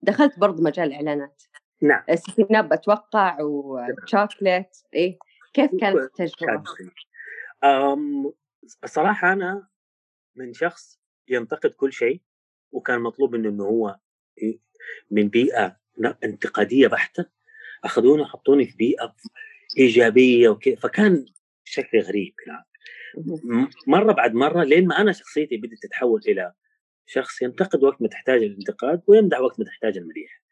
S1: دخلت برضو مجال الإعلانات.
S2: نعم.
S1: سكيناب أتوقع وشوكليت إيه. كيف كانت التجربة؟
S2: صراحة أنا من شخص ينتقد كل شيء وكان مطلوب منه إنه هو من بيئة انتقادية بحتة اخذوني وحطوني في بيئة إيجابية وكذا فكان شكلي غريب يعني مرة بعد مرة لين ما أنا شخصيتي بدأت تتحول إلى شخص ينتقد وقت ما تحتاج الانتقاد ويمدح وقت ما تحتاج المديح.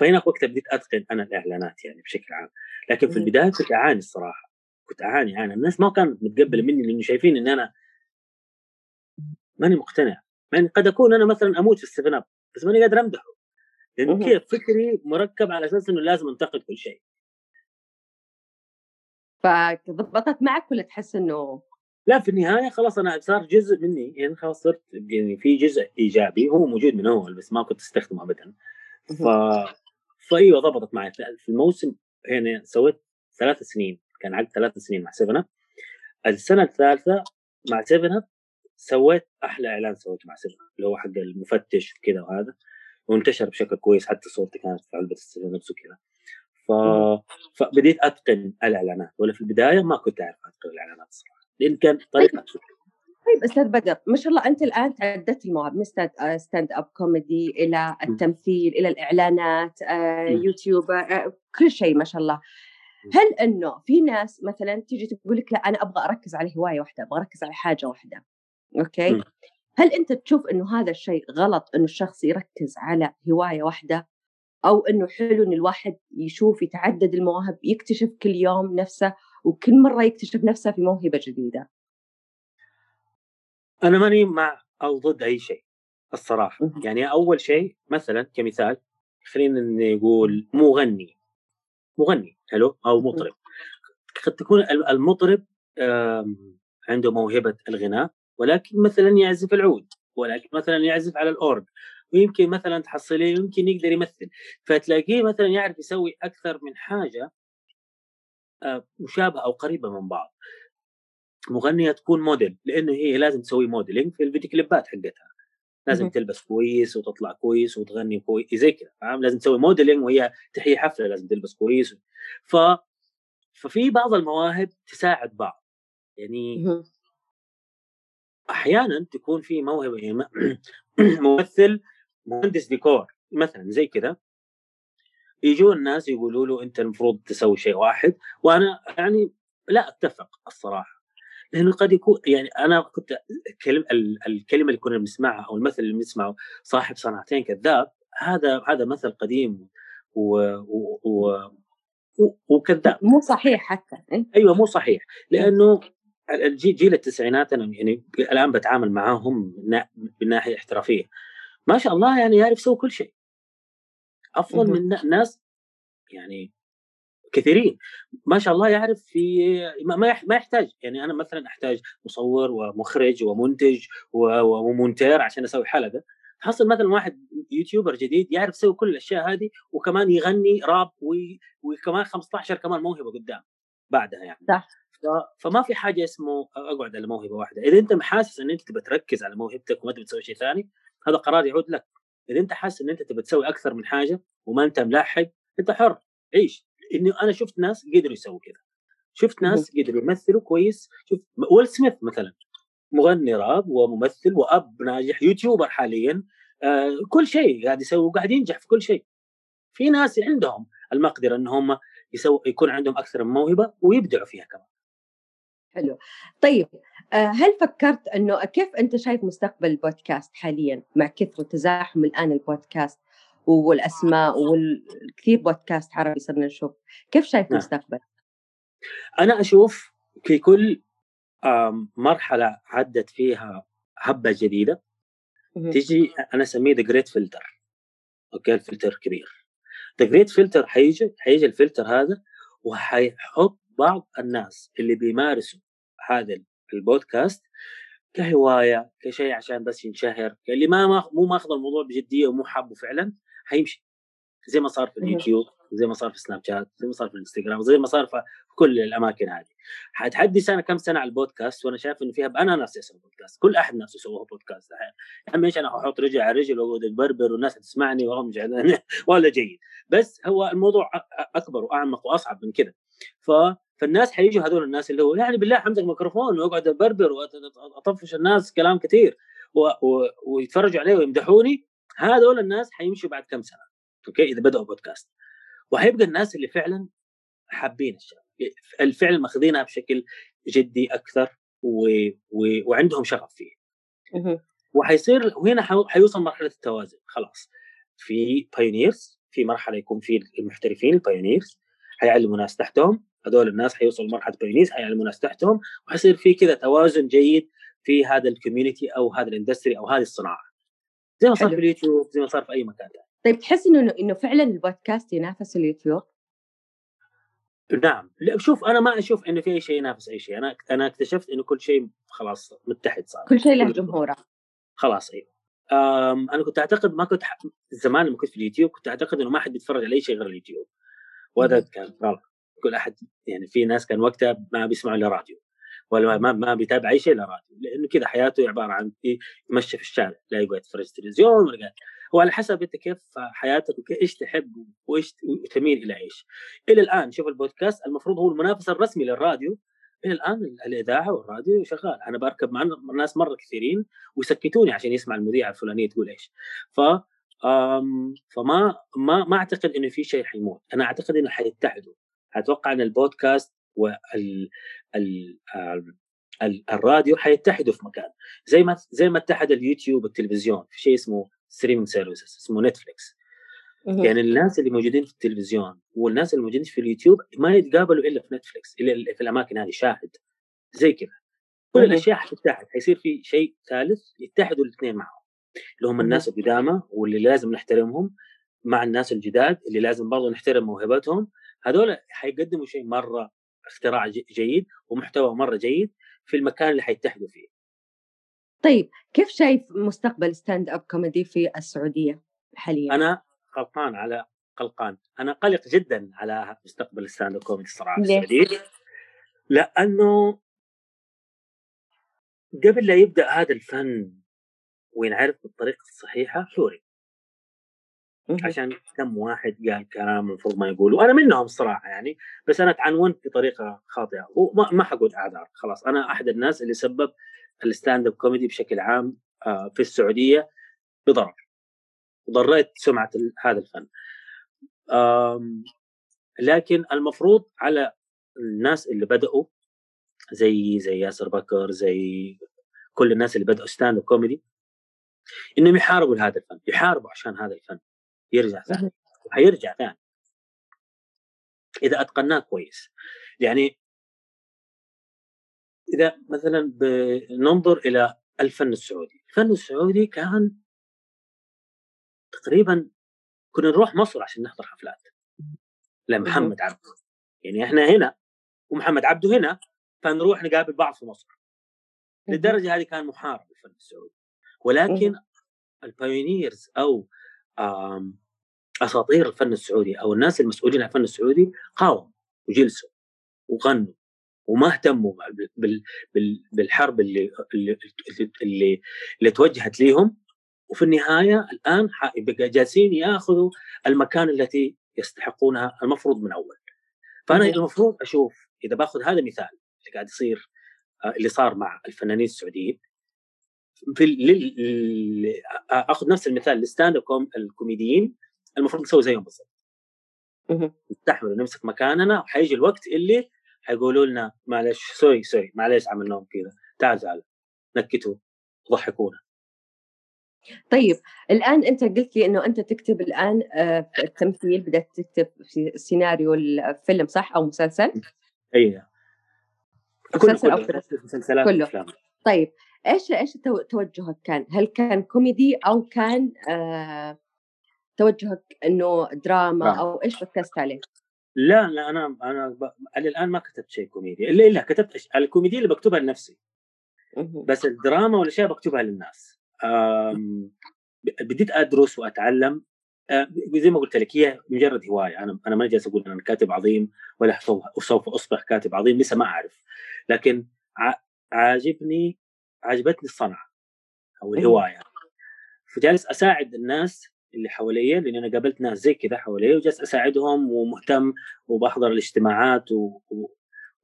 S2: فهنا وقتها بديت أتقن أنا الإعلانات يعني بشكل عام لكن في البداية كنت أعاني الصراحة. كنت أعاني اعاني الناس ما كانت متقبلة مني لأنه شايفين إن أنا ماني مقتنع. يعني قد أكون أنا مثلا أموت في السفن أب بس ماني قادر أمدحه. لأن كيف؟ فكري مركب على أساس إنه لازم أنتقد كل شيء.
S1: فضبطت معك ولا تحس إنه
S2: لا في النهاية خلاص أنا صار جزء مني. يعني خلاص صرت يعني في جزء إيجابي هو موجود من أول بس ما كنت أستخدمه ابدا. ف فإيوه ضبطت معي. في الموسم يعني سويت ثلاث سنين. كان عقد ثلاث سنين مع 7 السنة الثالثة مع 7 سويت أحلى إعلان سويته مع 7 اللي هو حق المفتش وكذا وهذا. وانتشر بشكل كويس حتى صورتي كانت في علبة السفن نفسه كذا ف... فبديت أتقن الإعلانات ولا في البداية ما كنت أعرف أتقن الإعلانات الصراحه لأن كان طريقة
S1: طيب. طيب أستاذ بدر ما شاء الله أنت الآن تعددت المواهب من stand up comedy إلى التمثيل إلى الإعلانات آه، يوتيوب آه، كل شيء ما شاء الله. هل إنه في ناس مثلا تيجي تقول لك لا أنا أبغى أركز على هواية واحدة أبغى أركز على حاجة واحدة okay؟ هل أنت تشوف إنه هذا الشيء غلط إنه الشخص يركز على هواية واحدة؟ أو إنه حلو إن الواحد يشوف يتعدد المواهب يكتشف كل يوم نفسه وكل مرة يكتشف نفسه في موهبة جديدة؟
S2: أنا ماني مع أو ضد أي شيء الصراحة. يعني أول شيء مثلا كمثال خلينا نقول مغني مغني حلو؟ أو مطرب. قد تكون المطرب عنده موهبة الغناء ولكن مثلا يعزف العود ولكن مثلا يعزف على الاورج ويمكن مثلا تحصليه يمكن يقدر يمثل. فتلاقيه مثلا يعرف يسوي أكثر من حاجة آه، مشابهة أو قريبة من بعض. مغنية تكون موديل لأنه هي لازم تسوي modeling في الفيديو كليبات حقتها. لازم تلبس كويس وتطلع كويس وتغني كويس زي كذا فاهم؟ لازم تسوي modeling وهي تحيي حفلة لازم تلبس كويس. ف ففي بعض المواهب تساعد بعض. يعني أحيانا تكون في موهبة يعني ممثل مهندس ديكور مثلا زي كذا يجون الناس يقولوا له أنت المفروض تسوي شيء واحد وأنا يعني لا أتفق الصراحة. لأنه قد يكون يعني أنا كنت الكلمة الكلمة اللي كنا بنسمعها أو المثل اللي بنسمعه صاحب صنعتين كذاب هذا هذا مثل قديم و, و, و وكذاب.
S1: مو صحيح حتى
S2: إيه؟ أيوه مو صحيح. لأنه جيل التسعينات أنا يعني الآن بتعامل معاهم من ناحية احترافية. ما شاء الله يعني يعرف يسوي كل شيء. أفضل من ناس يعني كثيرين. ما شاء الله يعرف في ما ما يحتاج. يعني أنا مثلا أحتاج مصور ومخرج ومنتج ومونتير عشان أسوي حلقه حصل مثلا واحد يوتيوبر جديد يعرف يسوي كل الأشياء هذه وكمان يغني راب وكمان 15 كمان موهبة قدام بعدها يعني. صح. فما في حاجة اسمه أقعد على موهبة واحدة. إذا أنت حاسس إن أنت تبى تركز على موهبتك وما تبي تسوي شيء ثاني هذا قرار يعود لك. إذا أنت حاسس إن أنت تبى تسوي أكثر من حاجة وما أنت ملاحق أنت حر. عيش. إنه أنا شفت ناس قدروا يسووا كذا. شفت ناس قدروا يمثلوا كويس. شوف ويل سميث مثلا. مغني راب وممثل وأب ناجح يوتيوبر حاليا. آه كل شيء قاعد يسوي وقاعد ينجح في كل شيء. في ناس عندهم المقدرة ان هم يسوي يكون عندهم أكثر من موهبة ويبدعوا فيها كمان.
S1: حلو. طيب آه، هل فكرت إنه كيف أنت شايف مستقبل البودكاست حاليا مع كثرة تزاحم الآن البودكاست؟ والأسماء والكثير بودكاست عربي صرنا نشوف. كيف شايف نعم. المستقبل
S2: أنا أشوف في كل مرحلة عدت فيها هبة جديدة تجي أنا أسميه the great filter okay؟ الفلتر كبير. the great filter حيجي حيجي الفلتر هذا وحيحط بعض الناس اللي بيمارسوا هذا البودكاست كهواية كشيء عشان بس ينشهر اللي ما مو ماخذ الموضوع بجدية ومو حابه فعلا. حيمشي. زي ما صار في اليوتيوب زي ما صار في سناب شات زي ما صار في الإنستغرام زي ما صار في كل الأماكن هذه. حتحدي سنة كم سنة على البودكاست؟ وأنا شايف إنه فيها أنا نفسي أسوي بودكاست. كل أحد نفسه يسوي بودكاست الحين. يا عمي إيش أنا أحط رجل على رجل وأقعد أتبربر والناس تسمعني وهم ولا جيد. بس هو الموضوع أكبر وأعمق وأصعب من كذا ف فالناس حيجوا هذول الناس اللي هو يعني يلا حمسك ميكروفون وأقعد أبربر واطفش الناس كلام كثير. ويتفرجوا عليه ويمدحوني. هذول الناس حيمشوا بعد كم سنة okay؟ إذا بدأوا بودكاست. وحيبقى الناس اللي فعلا حابين الشغله الفعل ماخذينها بشكل جدي أكثر و... و... وعندهم شغف فيه. وحيصير وهنا حيوصل مرحلة التوازن. خلاص في pioneers في مرحلة يكون في المحترفين ال pioneers حيعلموا ناس تحتهم. هذول الناس حيوصلوا لمرحلة pioneers حيعلموا ناس تحتهم. وحيصير في كذا توازن جيد في هذا ال community أو هذا ال industry أو هذه الصناعة. زي ما صار في اليوتيوب زي ما صار في أي مكان ثاني
S1: طيب تحس إنه انه فعلا البودكاست ينافس اليوتيوب؟
S2: نعم. شوف أنا ما أشوف إنه في أي شيء ينافس أي شيء. أنا أنا اكتشفت إنه كل شيء خلاص متحد صار.
S1: كل شيء له جمهوره.
S2: خلاص أيوه. أنا كنت أعتقد ما كنت زمان لما كنت في اليوتيوب كنت أعتقد إنه ما حد بيتفرج على أي شيء غير اليوتيوب. وهذا كان غلط. كل أحد يعني في ناس كان وقتها ما بيسمعوا إلا راديو. ولا ما ما بيتابع أي شيء الا راديو لأنه كذا حياته عبارة عن يمشي في الشارع لا يقعد يتفرج تلفزيون ولا قاعد. هو على حسب أنت كيف حياتك وايش تحب وإيش تميل إلى إيش. إلى الآن شوف البودكاست المفروض هو المنافس الرسمي للراديو. إلى الآن الإذاعة والراديو شغال. أنا بركب مع ناس مرة كثيرين ويسكتوني عشان يسمع المذيعة الفلانية تقول إيش. ف فما ما ما أعتقد إنه في شيء حيموت. أنا أعتقد إنه حيتحدوا. أتوقع إن البودكاست وال ال ال الراديو حيتحدوا في مكان. زي ما زي ما اتحد اليوتيوب والتلفزيون في شيء اسمه streaming services اسمه نتفلكس يعني الناس اللي موجودين في التلفزيون والناس اللي موجودين في اليوتيوب ما يتقابلوا إلا في نتفلكس إلا في الأماكن هذه شاهد. زي كذا. كل الأشياء حتتحد. حيصير في شيء ثالث يتحدوا الاثنين معهم. اللي هم الناس القدامى واللي لازم نحترمهم مع الناس الجداد اللي لازم برضه نحترم موهبتهم. هذول حيقدموا شيء مرة اختراع جيد ومحتوى مرة جيد في المكان اللي حيتحدوا فيه.
S1: طيب كيف شايف مستقبل stand up comedy في السعودية حاليا؟
S2: أنا قلقان على قلقان أنا قلق جدا على مستقبل ال stand up comedy الصراحه في السعودية لأنه قبل لا يبدأ هذا الفن وينعرف بالطريقة الصحيحة حورب عشان كم واحد قال كلام المفروض ما يقوله. وأنا منهم الصراحه يعني بس أنا تعنونت بطريقة خاطئة. وما ما حقول اعذار خلاص أنا أحد الناس اللي سبب ال stand up comedy بشكل عام آه، في السعودية بضرر. وضريت سمعة هذا الفن. لكن المفروض على الناس اللي بدأوا زي زي ياسر بكر زي كل الناس اللي بدأوا stand up comedy إنهم يحاربوا هذا الفن. يحاربوا عشان هذا الفن. يرجع ثاني وحيرجع ثاني. إذا أتقناه كويس. يعني إذا مثلا بننظر إلى الفن السعودي. الفن السعودي كان تقريبا كنا نروح مصر عشان نحضر حفلات. لمحمد عبده. يعني إحنا هنا ومحمد عبده هنا فنروح نقابل بعض في مصر. للدرجة هذه كان محارب الفن السعودي. ولكن البايونيرز أو أساطير الفن السعودي أو الناس المسؤولين عن الفن السعودي قاوموا وجلسوا وغنوا وما اهتموا بالحرب اللي اللي اللي, اللي توجهت ليهم. وفي النهاية الآن جالسين ياخذوا المكان التي يستحقونها المفروض من أول. فأنا المفروض أشوف إذا باخذ هذا مثال اللي قاعد يصير آه، اللي صار مع الفنانين السعوديين. في لل... آخذ نفس المثال لل stand up الكوميديين. المفروض نسوي زيهم بالضبط. نستحمل ونمسك مكاننا وحيجي الوقت اللي حيقولوا لنا معلش sorry sorry معلش عملناهم كذا. تعال تعال نكتوا ضحكونا.
S1: طيب الآن أنت قلت لي إنه أنت تكتب الآن آه، في التمثيل بدأت تكتب في سيناريو الفيلم صح؟ أو مسلسل؟
S2: أي
S1: مسلسل أو مسلسلات كله. طيب إيش إيش توجهك كان؟ هل كان كوميدي أو كان آه توجهك إنه دراما آه. أو إيش ركزت عليه؟
S2: لا لا أنا أنا ب... الآن ما كتبت شيء كوميدي. إلا إلا كتبت أش... الكوميديا اللي بكتبها لنفسي. بس الدراما والأشياء بكتبها للناس. أم... بديت أدرس وأتعلم. أه زي ما قلت لك هي مجرد هواية. أنا أنا ما جالس أقول أنا كاتب عظيم ولا سوف أصبح كاتب عظيم لسه ما أعرف. لكن ع... عاجبني عجبتني الصنعة أو الهواية. فجالس أساعد الناس اللي حواليا لأن أنا قابلت ناس زي كذا حواليا وجالس أساعدهم ومهتم وبحضر الاجتماعات و... و...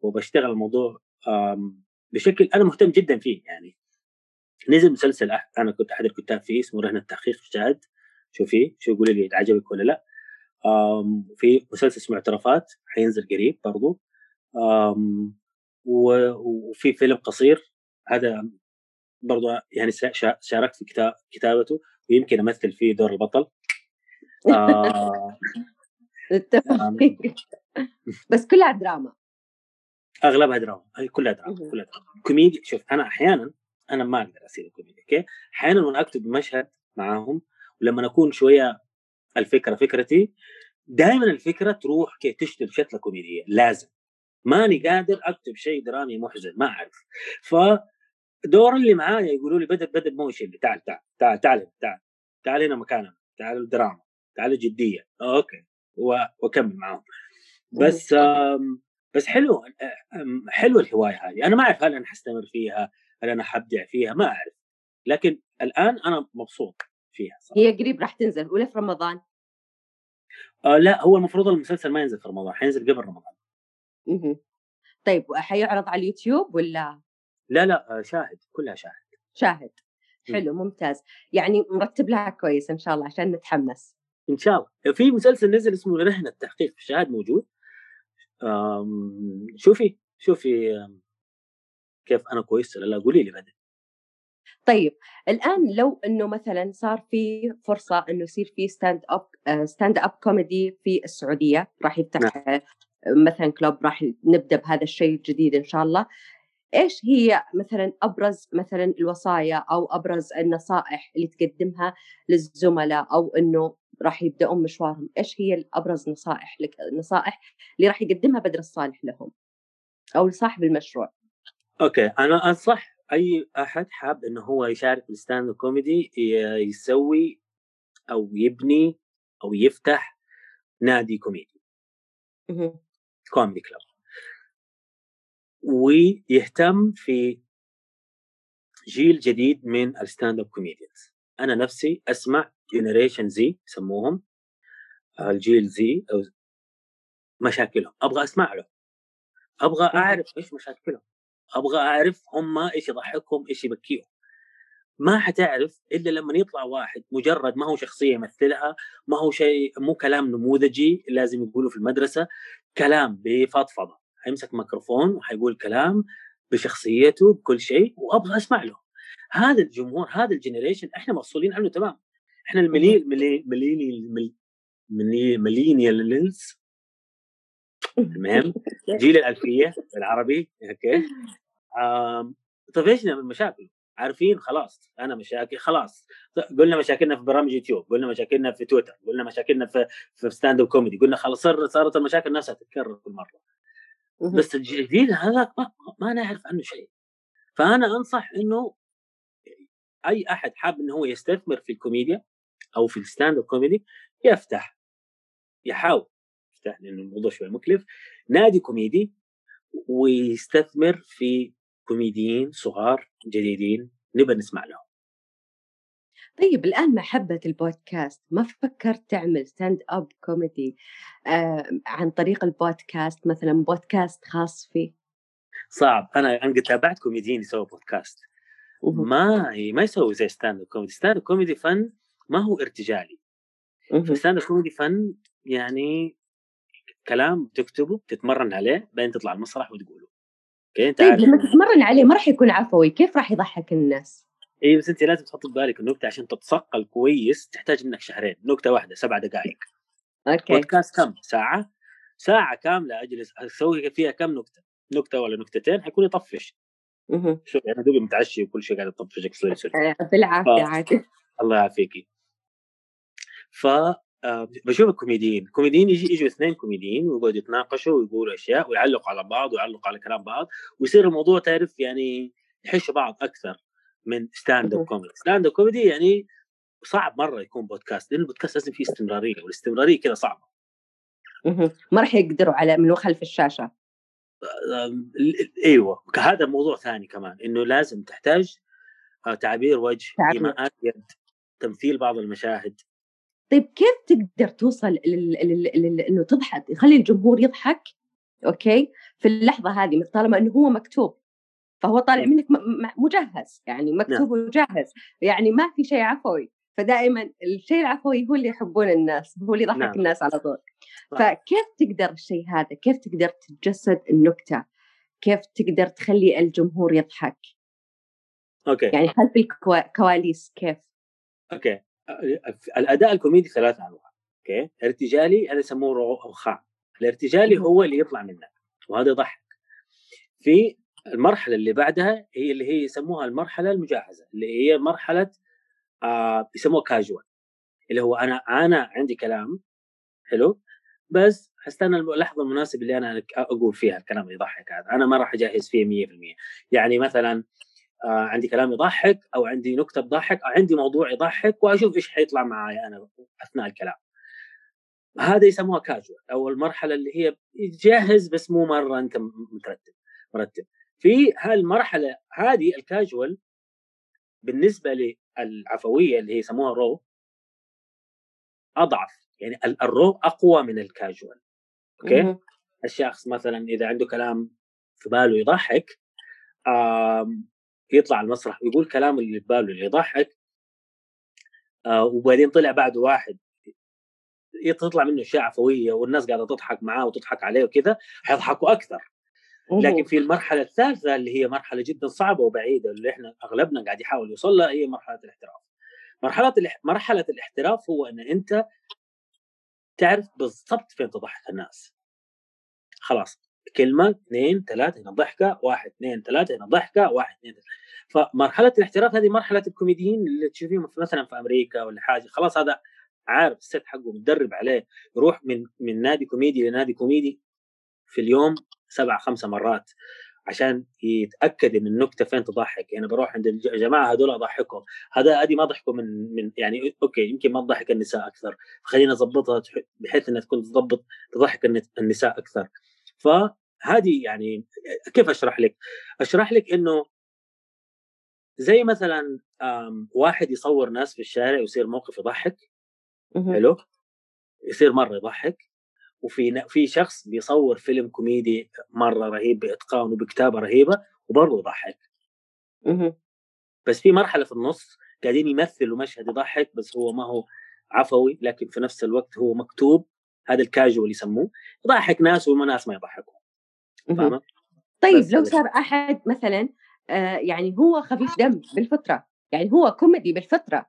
S2: وبشتغل الموضوع بشكل أنا مهتم جدا فيه يعني. نزل مسلسل أنا كنت احد الكتاب فيه اسمه رهن التحقيق شاهد؟ شوفيه شو قولي لي عجبك ولا لا؟ في مسلسل اسمه اعترافات حينزل قريب برضو. وفي فيلم قصير هذا برضو يعني شاركت في كتابته. ويمكن أمثل فيه دور البطل. آه
S1: بس كلها دراما.
S2: أغلبها دراما. هي كلها دراما كلها دراما. كوميديا شوف أنا أحيانا أنا ما أقدر أصير كوميديا okay؟ أحيانا وأنا أكتب مشهد معاهم ولما أكون شوية الفكرة فكرتي دائما الفكرة تروح كي تشتغل شتله كوميدية لازم. ماني قادر أكتب شيء درامي محزن ما أعرف. ف دور اللي معايا يقولوا لي بدل بدل مو شيء تعال تعال. تعال تعال تعال تعال هنا مكاننا تعال الدراما تعال جديه أوكي واكمل معاهم. بس بس حلو حلو الهواية هذه. أنا ما أعرف هل أنا حستمر فيها هل أنا حبدع فيها ما أعرف. لكن الآن أنا مبسوط فيها
S1: صراحة. هي قريب راح تنزل ولا في رمضان؟
S2: آه لا هو المفروض المسلسل ما ينزل في رمضان حينزل قبل رمضان.
S1: أها طيب حيعرض على اليوتيوب ولا؟
S2: لا لا آه، شاهد كلها شاهد.
S1: شاهد. حلو ممتاز. يعني مرتب لها كويس إن شاء الله عشان نتحمس.
S2: إن شاء الله. في مسلسل نزل اسمه رهن التحقيق في شاهد موجود. شوفي شوفي كيف أنا كويس ولا لا قولي لي بعدين.
S1: طيب الآن لو إنه مثلا صار في فرصة إنه يصير في stand up stand up comedy في السعودية راح يفتح نعم. مثلا club راح نبدأ بهذا الشيء الجديد إن شاء الله. إيش هي مثلا أبرز مثلا الوصايا أو أبرز النصائح اللي تقدمها للزملاء أو إنه راح يبدأون مشوارهم؟ إيش هي ابرز نصائح لك النصائح اللي راح يقدمها بدر الصالح لهم أو لصاحب المشروع؟
S2: okay أنا أنصح أي أحد حاب إنه هو يشارك في ال stand comedy يسوي أو يبني أو يفتح نادي كوميدي. comedy club ويهتم في جيل جديد من ال stand up comedians. أنا نفسي أسمع generation زي يسموهم الجيل زي أو مشاكلهم. أبغى أسمع له. أبغى أعرف إيش مشاكلهم. أبغى أعرف هم إيش يضحكهم إيش يبكيهم. ما حتعرف إلا لما يطلع واحد مجرد ما هو شخصية يمثلها ما هو شيء مو كلام نموذجي لازم يقوله في المدرسة كلام بفضفضة. حيمسك ميكروفون وحيقول كلام بشخصيته بكل شيء وأبغى أسمع له. هذا الجمهور هذا الجنريشن إحنا مفصولين عنه تمام. إحنا ال millen millennial millennials المهم جيل الألفية العربي okay؟ طفشنا من المشاكل عارفين؟ خلاص أنا مشاكل خلاص. قلنا مشاكلنا في برامج يوتيوب قلنا مشاكلنا في تويتر قلنا مشاكلنا في في stand up comedy قلنا خلاص صارت المشاكل نفسها تتكرر كل مرة. بس الجديد هذا ما, ما نعرف عنه شيء. فأنا أنصح إنه أي أحد حاب إنه هو يستثمر في الكوميديا أو في ال stand up comedy يفتح يحاول يفتح لأنه الموضوع شوي مكلف نادي كوميدي ويستثمر في كوميديين صغار جديدين نبى نسمع لهم.
S1: طيب الآن محبة البودكاست؟ ما فكرت تعمل stand up comedy آه عن طريق البودكاست مثلا بودكاست خاص فيه؟
S2: صعب. أنا أنا تابعت كوميديين يسووا بودكاست. ما ما يسوي زي stand up comedy stand up comedy فن ما هو ارتجالي. stand up comedy فن يعني كلام تكتبه تتمرن عليه بعدين تطلع المسرح وتقوله.
S1: okay؟ أنت طيب لما تتمرن عليه ما راح يكون عفوي كيف راح يضحك الناس؟
S2: اي بس أنت لازم تحط ببالك النكتة عشان تتصقل كويس. تحتاج منك شهرين. نكتة واحدة سبع دقائق okay. بودكاست كم؟ ساعة. ساعة كاملة أجلس. أسوي فيها كم نكتة؟ نكتة ولا نكتتين؟ حيكون يطفش. شوف أنا دوبي متعشي وكل شيء قاعد اطفشك سوري سوري
S1: بالعافية عادي.
S2: الله يعافيكي ف بشوف الكوميديين كوميديين يجي يجوا اثنين كوميديين ويقعدوا يتناقشوا ويقولوا أشياء ويعلقوا على بعض ويعلقوا على كلام بعض ويصير الموضوع تعرف يعني يحشوا بعض أكثر. من stand up comedy stand up comedy يعني صعب مرة يكون بودكاست لأن البودكاست لازم فيه استمرارية والاستمرارية كذا صعبة.
S1: ما راح يقدروا على من خلف الشاشة.
S2: إيوه. هذا موضوع ثاني كمان إنه لازم تحتاج آه، تعبير وجه ايماءات يد تمثيل بعض المشاهد.
S1: طيب كيف تقدر توصل إنه تضحك يخلي الجمهور يضحك؟ أوكي؟ في اللحظة هذه طالما إنه هو مكتوب. فهو طالع منك مجهز يعني نعم. مكتوب وجاهز يعني ما في شيء عفوي. فدائما الشيء العفوي هو اللي يحبون الناس هو اللي يضحك نعم. الناس على طول. فكيف تقدر الشيء هذا؟ كيف تقدر تتجسد النكتة؟ كيف تقدر تخلي الجمهور يضحك؟
S2: أوكي.
S1: يعني خلف الكواليس كيف؟
S2: أوكي. الأداء الكوميدي ثلاث أنواع okay؟ ارتجالي هذا يسموه raw أو خاء الارتجالي هو اللي يطلع منك وهذا يضحك. في المرحلة اللي بعدها هي اللي هي يسموها المرحلة المجهزة اللي هي مرحلة آه يسموها كاجوال اللي هو أنا أنا عندي كلام حلو؟ بس حستنى اللحظة المناسبة اللي أنا أقول فيها الكلام اللي يضحك هذا. أنا ما راح أجهز فيه 100% يعني مثلا آه عندي كلام يضحك أو عندي نكتة تضحك أو عندي موضوع يضحك وأشوف إيش حيطلع معي أنا أثناء الكلام. هذا يسموها كاجوال أو المرحلة اللي هي جاهز بس مو مرة أنت مترتب مرتب. في هالمرحلة هذه الكاجوال بالنسبة للعفوية اللي هي يسموها raw أضعف. يعني ال raw أقوى من ال casual okay؟ الشخص مثلا إذا عنده كلام في باله يضحك يطلع المسرح ويقول كلام اللي في باله اللي يضحك آه وبعدين طلع بعده واحد يطلع منه أشياء عفوية والناس قاعدة تضحك معاه وتضحك عليه وكذا حيضحكوا أكثر. لكن في المرحلة الثالثة اللي هي مرحلة جدا صعبة وبعيدة اللي إحنا أغلبنا قاعد يحاول يوصل لها هي مرحلة الاحتراف. مرحلة مرحلة الاحتراف هو إن أنت تعرف بالضبط فين تضحك الناس. خلاص كلمة اثنين ثلاثة هنا ضحكة واحد اثنين ثلاثة هنا ضحكة واحد اثنين ثلاثة. فمرحلة الاحتراف هذه مرحلة الكوميديين اللي تشوفيهم مثلا في أمريكا ولا حاجة خلاص هذا عارف ال set حقه متدرب عليه يروح من من نادي كوميدي لنادي كوميدي في اليوم سبع خمسة مرات عشان يتأكد إن النكتة فين تضحك. يعني بروح عند الجماعه هذول أضحكهم. هذا هذه ما ضحكوا من من يعني okay يمكن ما تضحك النساء أكثر. خلينا نظبطها بحيث إنها تكون تضبط تضحك النساء أكثر. فهذه يعني كيف أشرح لك؟ أشرح لك إنه زي مثلا واحد يصور ناس في الشارع ويصير موقف يضحك. حلو؟ يصير مرة يضحك. وفي في شخص بيصور فيلم كوميدي مرة رهيب باتقان وبكتابة رهيبة وبرضه يضحك. بس في مرحلة في النص قاعدين يمثلوا مشهد يضحك بس هو ما هو عفوي لكن في نفس الوقت هو مكتوب هذا الكاجوال يسموه يضحك ناس وناس ما يضحكوا.
S1: فاهمة؟ طيب لو صار أحد مثلا آه يعني هو خفيف دم بالفطرة يعني هو كوميدي بالفطرة.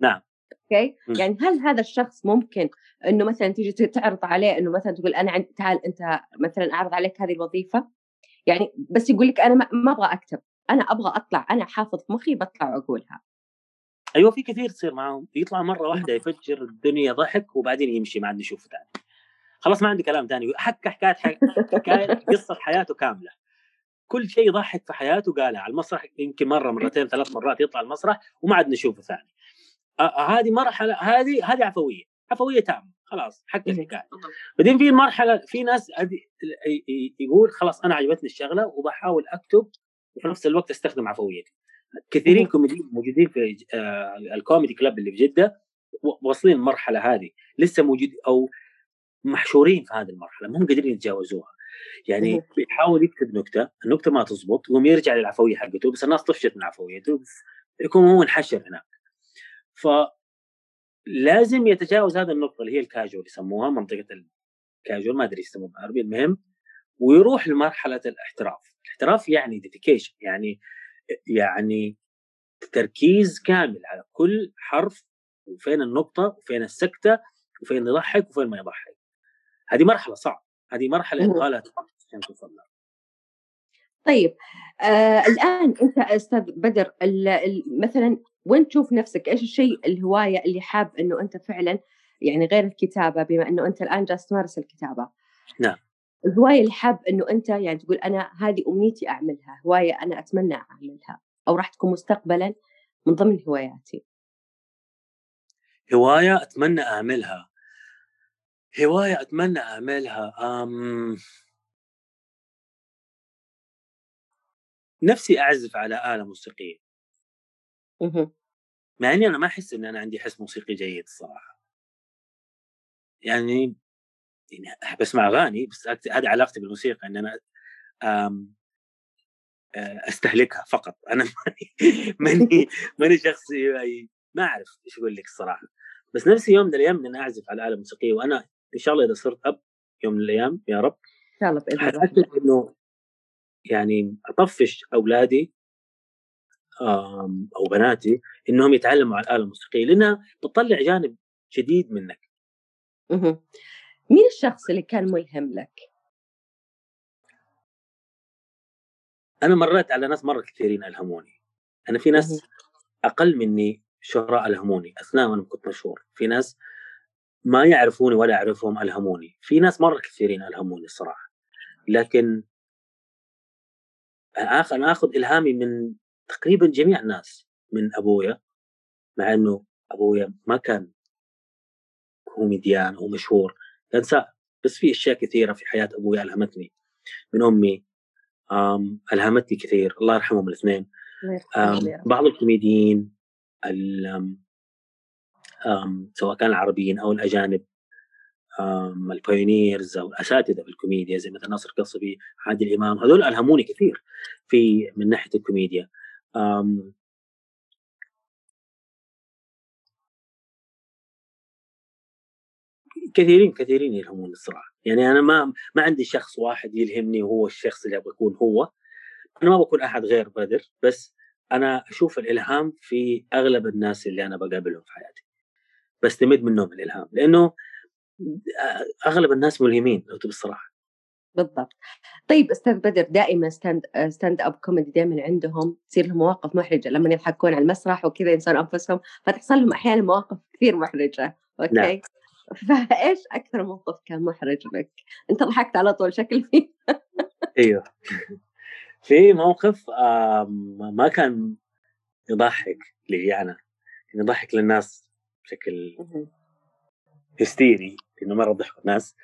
S2: نعم.
S1: okay؟ يعني هل هذا الشخص ممكن إنه مثلا تيجي تعرض عليه إنه مثلا تقول أنا عند تعال أنت مثلا أعرض عليك هذه الوظيفة؟ يعني بس يقول لك أنا ما أبغى أكتب أنا أبغى أطلع أنا حافظ مخي بطلع اقولها
S2: أيوه في كثير تصير معاهم يطلع مرة واحدة يفجر الدنيا ضحك وبعدين يمشي ما عاد نشوفه ثاني. خلاص ما عندي كلام ثاني. حكى حكايه حكايه قصة حياته كاملة. كل شيء يضحك في حياته قالها على المسرح يمكن مرة مرتين ثلاث مرات يطلع المسرح وما عاد نشوفه ثاني. هذه مرحلة هذه هذه عفوية عفوية تامة خلاص حكى الحكاية بعدين في مرحلة في ناس يقول خلاص أنا عجبتني الشغلة وبحاول أكتب وفي نفس الوقت أستخدم عفويتي. كثيرين كوميديين موجودين في آه الكوميدي كلاب اللي في جدة واصلين المرحلة هذه. لسه موجود أو محشورين في هذه المرحلة ما هم قادرين يتجاوزوها. يعني بيحاول يكتب نكتة النكتة ما تزبط يقوم يرجع للعفوية حقته بس الناس طفشت من عفويته يكون هو انحشر هناك. ف لازم يتجاوز هذه النقطة اللي هي الكاجوال يسموها منطقة الكاجوال ما أدري يسموها بالعربي المهم ويروح لمرحلة الاحتراف. الاحتراف يعني ديديكيشن يعني يعني تركيز كامل على كل حرف وفين النقطة وفين السكتة وفين يضحك وفين ما يضحك. هذه مرحلة صعبة. هذه مرحلة يبغى عشان توصل لها
S1: طيب آه الآن أنت أستاذ بدر مثلا وين تشوف نفسك؟ إيش الشيء الهواية اللي حاب إنه أنت فعلا يعني غير الكتابة بما إنه أنت الآن جالس تمارس الكتابة؟
S2: نعم.
S1: الهواية اللي حاب إنه أنت يعني تقول أنا هذه أمنيتي أعملها هواية أنا أتمنى أعملها أو راح تكون مستقبلا من ضمن هواياتي.
S2: هواية أتمنى أعملها. هواية أتمنى أعملها أم... نفسي أعزف على آلة موسيقية. مع إني أنا ما أحس إن أنا عندي حس موسيقي جيد الصراحة. يعني يعني احب اسمع أغاني بس هذه علاقتي بالموسيقى إن أنا آم أستهلكها فقط. أنا ماني ماني شخص ما أعرف إيش أقول لك الصراحة. بس نفسي يوم من الأيام إن أعزف على آلة موسيقية وأنا إن شاء الله إذا صرت أب يوم من الأيام يا رب
S1: إن شاء الله بإذن الله
S2: إنه يعني أطفش أولادي أو بناتي إنهم يتعلموا على الآلة الموسيقية لأنها بتطلع جانب جديد منك.
S1: مين الشخص اللي كان ملهم لك؟
S2: أنا مرّيت على ناس مرّة كثيرين ألهموني، أنا في. ناس أقل منّي شهراء ألهموني أثناء ما كنت مشهور، في ناس ما يعرفوني ولا أعرفهم ألهموني، في ناس مرّة كثيرين ألهموني الصراحة، لكن آخ أنا آخُذ إلهامي من تقريبًا جميع الناس، من أبويا، مع إنه أبويا ما كان كوميديان أو مشهور، كان بس في أشياء كثيرة في حياة أبويا ألهمتني، من أمي آمم، ألهمتني كثير، الله يرحمهم الاثنين. بعض الكوميديين آمم، سواء كان العربيين أو الأجانب الpioneers أو الأساتذة في الكوميديا زي مثلًا ناصر قصبي، عادل إمام، هذول ألهموني كثير في من ناحية الكوميديا. كثيرين، كثيرين يلهموني الصراحة، يعني أنا ما ما عندي شخص واحد يلهمني وهو الشخص اللي أبغى أكون هو، أنا ما باكون أحد غير بدر، بس أنا أشوف الإلهام في أغلب الناس اللي أنا باقابلهم في حياتي، باستمد منهم الإلهام، لإنه أ أغلب الناس ملهمين لو تبي الصراحة.
S1: بالضبط. طيب أستاذ بدر دائمًا آآ stand up comedy دايمًا عندهم تصير لهم مواقف محرجة لمّن يضحكون على المسرح وكذا ينسون أنفسهم، فتحصل لهم أحيانًا مواقف كثير محرجة،
S2: نعم.
S1: أوكي؟ فإيش أكثر موقف كان محرج لك؟ أنت ضحكت على طول شكل فيه
S2: أيوه. في موقف ما كان يضحّك لي أنا، كان يضحّك للناس بشكل. هستيري لإنه مرّة ضحكوا الناس.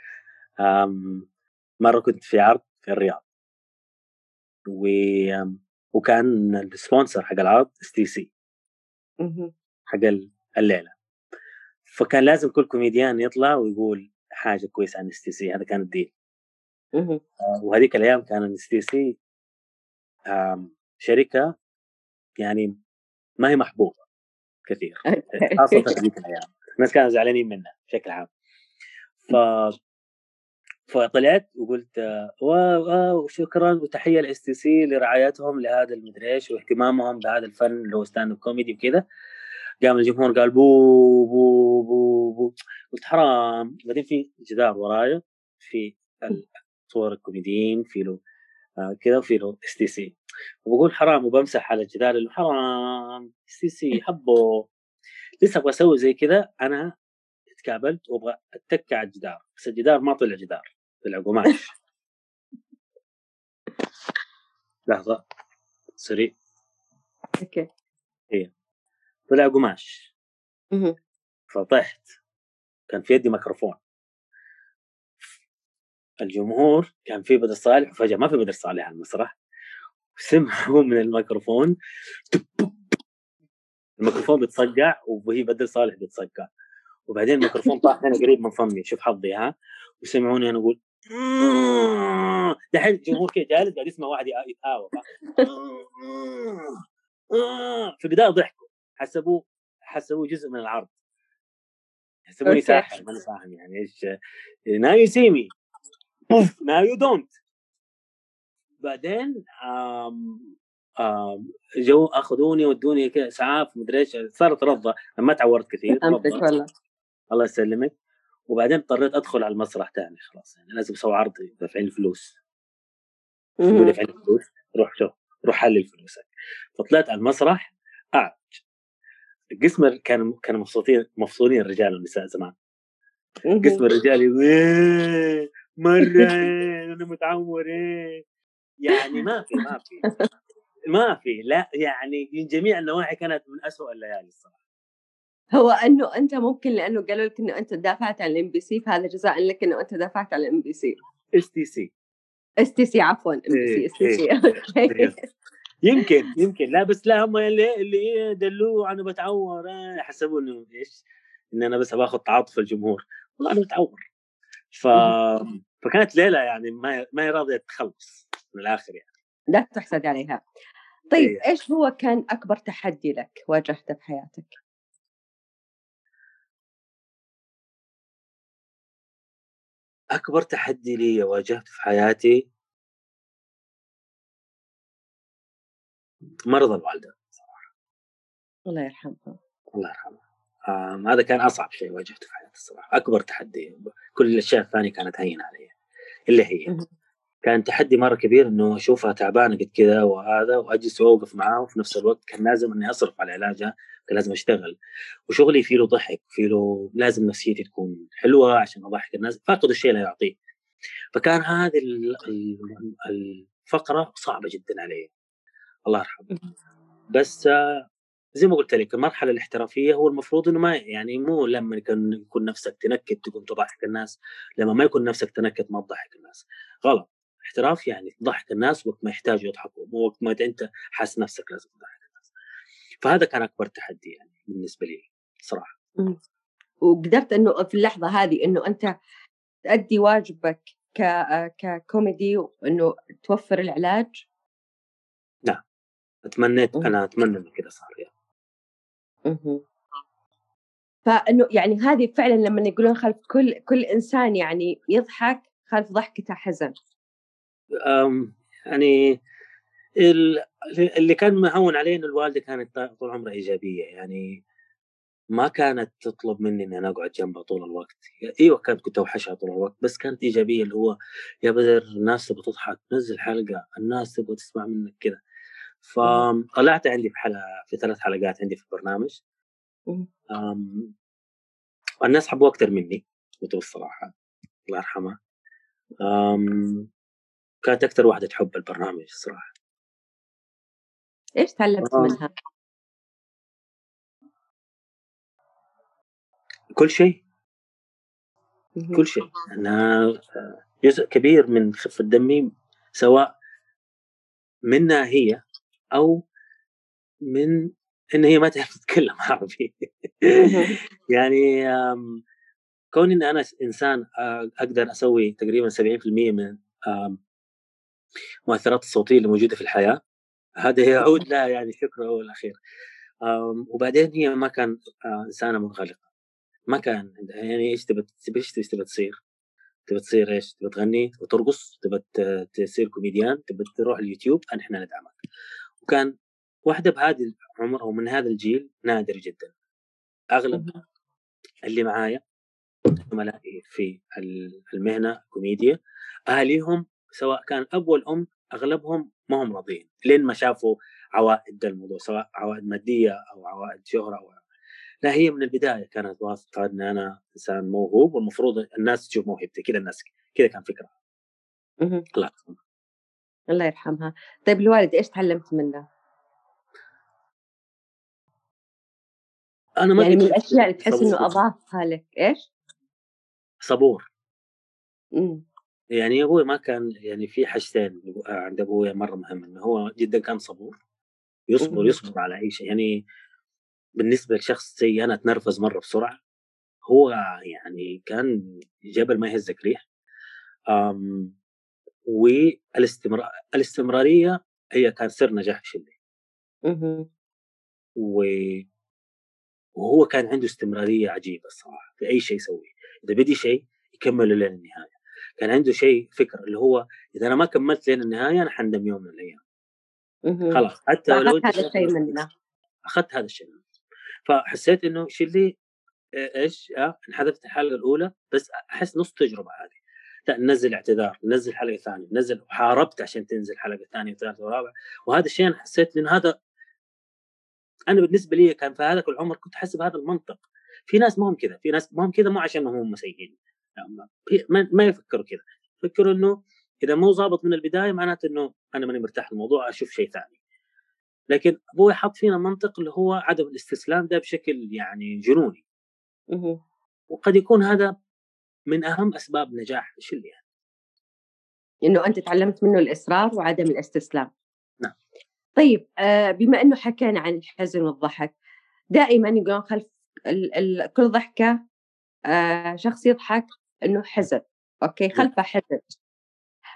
S2: مرّة كنت في عرض في الرياض. و وكان الsponsor حق العرض STC
S1: اهم.
S2: حق ال الليلة. فكان لازم كل كوميديان يطلع ويقول حاجة كويسة عن STC هذا كان.
S1: اهم.
S2: آآ، وهذيك الأيام كان STC آمم، شركة يعني ما هي محبوبة كثير،
S1: okay.
S2: هذيك الأيام، الناس كانوا زعلانين منها بشكل عام. ف فطلعت وقُلت wow، wow شكرًا وتحية لSTC لرعايتهم لهذا المدري إيش واهتمامهم بهذا الفن اللي هو stand up comedy وكذا. قام الجمهور قال boo، boo، boo، boo، قُلت حرام، بعدين في جدار ورايا في صور الكوميديين في له آآ، كذا وفي له STC وباقول حرام. وبامسح على الجدار اللي حرام. STC حبّوا. لسه أبغى أسوي زي كذا أنا اتكابلت وأبغى أتّكى على الجدار، بس الجدار ما طلع جدار، طلع قماش. لحظة sorry
S1: أوكي.
S2: إيه، طلع قماش. فطِحت، كان في يدي ميكروفون. الجمهور كان في بدر صالح وفجأة ما في بدر صالح على المسرح، سمعوا من الميكروفون الميكروفون بيتصقّع وهي بدر صالح بيتصقّع، وبعدين الميكروفون طاح هنا قريب من فمي، شوف حظي ها، وسمعوني أنا أقول دحين الجمهور كذا جالس قاعد يسمع واحد يتهاوى في البداية ضحكوا، حسبوه حسبوه جزء من العرض. يحسبوني
S1: okay.
S2: ساحر ماني فاهم يعني now you see me. Poof now you don't. بعدين جو أخذوني ودوني كذا إسعاف مدري إيش صارت أنا ما تعورت كثير
S1: والله.
S2: الله يسلمك. وبعدين اضطريت أدخل على المسرح تاني خلاص يعني لازم أسوي عرض دافعين فلوس. دافعين فلوس روح شوف روح حلل فلوسك. فطلعت على المسرح قاعد. القسم ال كانوا كانوا مبسوطين مفصولين الرجال والنساء زمان. قسم. الرجال إيه مرة إيه أنا متعور إيه. يعني ما في ما في. ما في لا يعني من جميع النواحي كانت من أسوأ الليالي الصراحة
S1: هو إنه أنت ممكن لإنه قالوا لك إنه أنت دافعت عن الMBC فهذا جزاءً لك إنه أنت دافعت عن الMBC.
S2: STC
S1: STC عفوًا
S2: إيه،
S1: MBC STC
S2: إيه،
S1: أوكي.
S2: إيه. يمكن يمكن لا بس لا هم اللي اللي إيه دلوه أنا بتعور آه حسبوا إنه إيش إن أنا بس باخذ تعاطف الجمهور والله أنا متعور ف. فكانت ليلة يعني ما ما هي راضية تخلص من الآخر يعني
S1: لا تُحسد عليها. طيب
S2: إيه.
S1: إيش هو كان أكبر تحدي لك واجهته في حياتك؟
S2: أكبر تحدي لي واجهته في حياتي مرض الوالدة
S1: الله يرحمها.
S2: الله يرحمها هذا كان أصعب شيء واجهته في حياتي الصراحة أكبر تحدي كل الأشياء الثانية كانت هينة علي إلا هي كان تحدي مرة كبير إنه أشوفها تعبانة قد كذا وهذا وأجلس وأوقف معاه وفي نفس الوقت كان لازم إني أصرف على علاجها كان لازم أشتغل. وشغلي فيه له ضحك فيه له لازم نفسيتي تكون حلوة عشان أضحك الناس فاقد الشيء لا يعطيه. فكان هذه الفقرة صعبة جدا علي. الله يرحمه. بس زي ما قلت لك المرحلة الاحترافية هو المفروض إنه ما يعني مو لما يكون نفسك تنكت تقوم تضحك الناس. لما ما يكون نفسك تنكت ما تضحك الناس. غلط. احتراف يعني تضحك الناس وقت ما يحتاجوا يضحكوا مو وقت ما أنت حاسس نفسك لازم تضحك الناس. فهذا كان أكبر تحدي يعني بالنسبة لي صراحة.
S1: وقدرت إنه في اللحظة هذه إنه أنت تأدي واجبك ك ككوميدي انه توفر العلاج؟
S2: نعم. أتمنيت أنا أتمنى إنه كذا صار يعني.
S1: فإنه يعني هذه فعلا لما يقولون خلف كل كل إنسان يعني يضحك خلف ضحكته حزن.
S2: يعني اللي كان مهون علي انه الوالدة كانت طول عمرها إيجابية يعني ما كانت تطلب مني إني أنا أقعد جنبها طول الوقت. أيوه كانت كنت أوحشها طول الوقت بس كانت إيجابية اللي هو يا بدر الناس تبغى تضحك نزل حلقة الناس تبغى تسمع منك كذا فطلعت عندي في حلقة في ثلاث حلقات عندي في البرنامج. الناس حبوه أكثر مني قلت الصراحه الله يرحمها. كانت أكثر واحدة تحب البرنامج الصراحه
S1: إيش تعلمت منها؟
S2: كل شيء. كل شيء. انها جزء كبير من خفة دمي سواء منها هي أو من إن هي ما تعرف تتكلم عربي. يعني كوني إن أنا إنسان أقدر أسوي تقريبا 70% من المؤثرات الصوتية اللي موجودة في الحياة هذا يعود لها يعني شكر اول الأخير وبعدين هي ما كان إنسانة منغلقة ما كان يعني إيش تبى إيش تبى تصير؟ تبى تصير إيش؟ تبى تغني؟ تبى ترقص؟ تبى تصير كوميديان؟ تبى تروح اليوتيوب؟ إحنا ندعمك. وكان واحدة بهذه العمر أو من هذا الجيل نادر جدا. أغلب اللي معايا زملائي في المهنة كوميديا أهاليهم سواء كان الاب والأم أغلبهم ما هم راضيين. لين ما شافوا عوائد الموضوع سواء عوائد مادية أو عوائد شهرة أو لا هي من البداية كانت واثقه إن أنا إنسان موهوب والمفروض الناس تشوف موهبتي. كذا الناس كذا كان فكرة.
S1: الله يرحمها. الله يرحمها. طيب الوالد إيش تعلمت منه؟ أنا ما يعني من الأشياء اللي تحس إنه أضافها لك إيش؟
S2: صبور. إمم. يعني أبوي ما كان يعني في حاجتين عند أبوي مرة مهم إنه هو جدا كان صبور يصبر يصبر على أي شيء. يعني بالنسبة لشخص زي أنا أتنرفز مرة بسرعة هو يعني كان جبل ما يهزك ريح. والاستمرار الاستمرارية هي كان سر نجاح شلي. و وهو كان عنده استمرارية عجيبة الصراحة في أي شيء يسويه. إذا بدي شيء يكمله لين النهايه كان عنده شيء فكر اللي هو إذا أنا ما كملت لين النهاية أنا حندم يوم من الأيام. خلاص حتى
S1: لو هذا الشيء منه.
S2: أخذت هذا الشيء منه. فحسيت إنه شيلي إيش آه انحذفت الحلقة الأولى بس أحس نص تجربة هذه لا ننزل اعتذار ننزل حلقة ثانية ننزل وحاربت عشان تنزل حلقة ثانية وثالثة ورابعة. وهذا الشيء أنا حسيت ان هذا أنا بالنسبة لي كان في هذاك العمر كنت أحس بهذا المنطق. في ناس ما هم كذا في ناس ما هم كذا مو عشان هم سيئين ما, ما يفكروا كذا. يفكروا إنه إذا مو ظابط من البداية معناته إنه أنا ماني مرتاح الموضوع أشوف شيء ثاني. لكن أبوي حط فينا منطق اللي هو عدم الاستسلام ده بشكل يعني جنوني. وقد يكون هذا من أهم أسباب نجاح الشل يعني.
S1: إنه أنت تعلمت منه الإصرار وعدم الاستسلام.
S2: نعم.
S1: طيب آه بما إنه حكينا عن الحزن والضحك دائما يقولون خلف كل ضحكة آه شخص يضحك إنه حزن أوكي؟ نعم. خلفه حزن.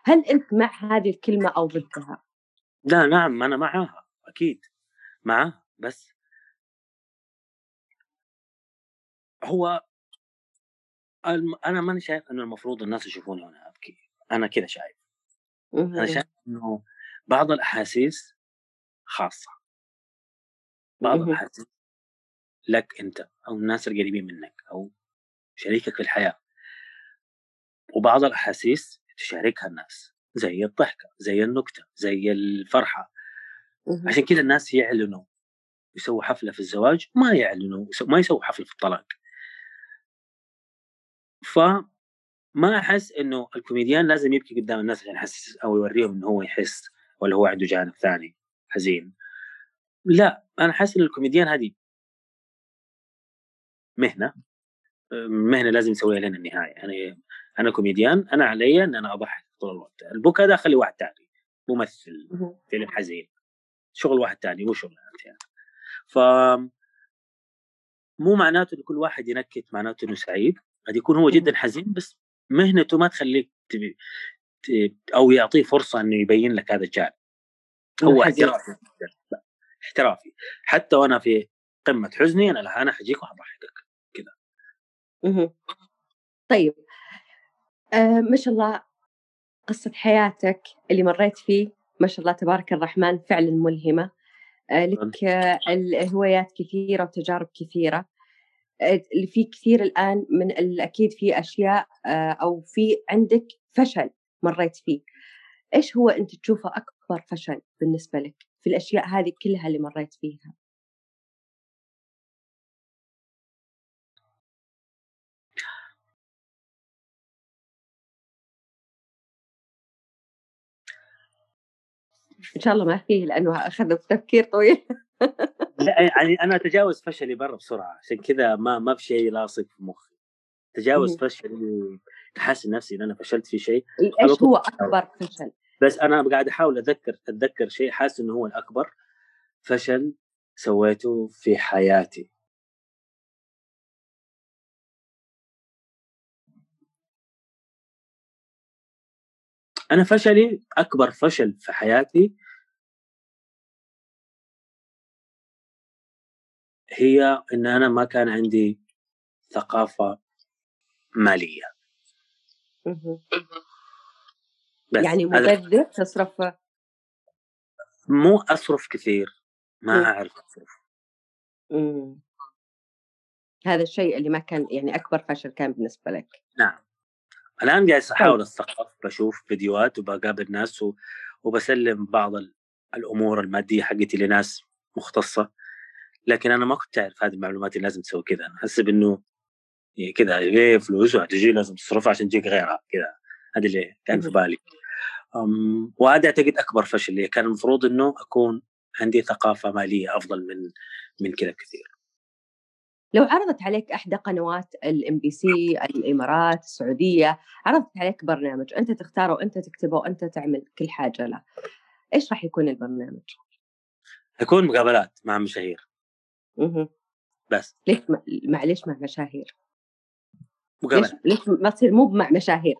S1: هل أنت مع هذه الكلمة أو ضدها؟
S2: لا نعم أنا معها أكيد معاه بس هو أنا ماني شايف إنه المفروض الناس يشوفوني وأنا أبكي أنا كذا شايف. أنا شايف إنه بعض الأحاسيس خاصة. بعض الأحاسيس لك أنت أو الناس القريبين منك أو شريكك في الحياة. وبعض الأحاسيس تشاركها الناس زي الضحكة زي النكتة زي الفرحة. عشان كذا الناس يعلنوا. يسووا حفلة في الزواج ما يعلنوا ما يسووا حفلة في الطلاق. فما أحس إنه الكوميديان لازم يبكي قدام الناس عشان يحسس أو يوريهم إنه هو يحس ولا هو عنده جانب ثاني حزين. لا أنا حاسس إن الكوميديان هذه مهنة. مهنة لازم نسويها لين النهاية. يعني أنا كوميديان أنا علي إن أنا اضحك طول الوقت. البكاء ده خلي واحد ثاني ممثل فيلم حزين. شغل واحد ثاني مو شغل أنت يعني. ف مو معناته إن كل واحد ينكت معناته إنه سعيد. قد يكون هو جدا حزين بس مهنته ما تخليك تبي أو يعطيه فرصة إنه يبين لك هذا الجانب. هو احترافي. احترافي. حتى وأنا في قمة حزني أنا أنا حجيك وحضحكك. كذا
S1: طيب آه ما شاء الله قصة حياتك اللي مريت فيه ما شاء الله تبارك الرحمن فعلا ملهمة. آه لك آه الهوايات كثيرة وتجارب كثيرة. آه في كثير الآن من الأكيد في أشياء أو في عندك فشل مريت فيه. إيش هو أنت تشوفه أكبر فشل بالنسبة لك في الأشياء هذه كلها اللي مريت فيها؟ إن شاء الله ما فيه لأنه أخذ تفكير طويل.
S2: لا يعني أنا أتجاوز فشلي برا بسرعة عشان كذا ما ما في شيء لاصق في مخي. تجاوز فشلي احس نفسي إن أنا فشلت في شيء
S1: إيش هو أكبر فشل؟
S2: بس أنا قاعد أحاول أتذكر أتذكر شيء حاسس إنه هو الأكبر فشل سويته في حياتي. أنا فشلي أكبر فشل في حياتي هي إن أنا ما كان عندي ثقافة مالية.
S1: بس يعني مبذر تصرف؟
S2: مو أصرف كثير ما أعرف أصرف.
S1: مم. هذا الشيء اللي ما كان يعني أكبر فشل كان بالنسبة لك.
S2: نعم. الآن جالس أحاول. اتثقف بشوف فيديوهات وبقابل ناس و... وبسلم بعض الأمور المادية حقتي لناس مختصة. لكن أنا ما كنت أعرف هذه المعلومات اللي لازم تسوي كذا. أنا احسب انه كذا ليه فلوس وهتجي لازم تصرفها عشان تجيك غيرها كذا. هذا اللي كان في بالي. وهذا اعتقد أكبر فشل لي. كان المفروض إنه أكون عندي ثقافة مالية أفضل من من كذا كثير.
S1: لو عرضت عليك إحدى قنوات الام بي سي الإمارات السعودية عرضت عليك برنامج أنت تختاره وانت تكتبه وانت تعمل كل حاجة له إيش راح يكون البرنامج؟
S2: يكون مقابلات مع مشاهير.
S1: أها
S2: بس.
S1: ليش معليش مع مشاهير؟ مقابلات. ليش, ليش ما تصير مو مع مشاهير؟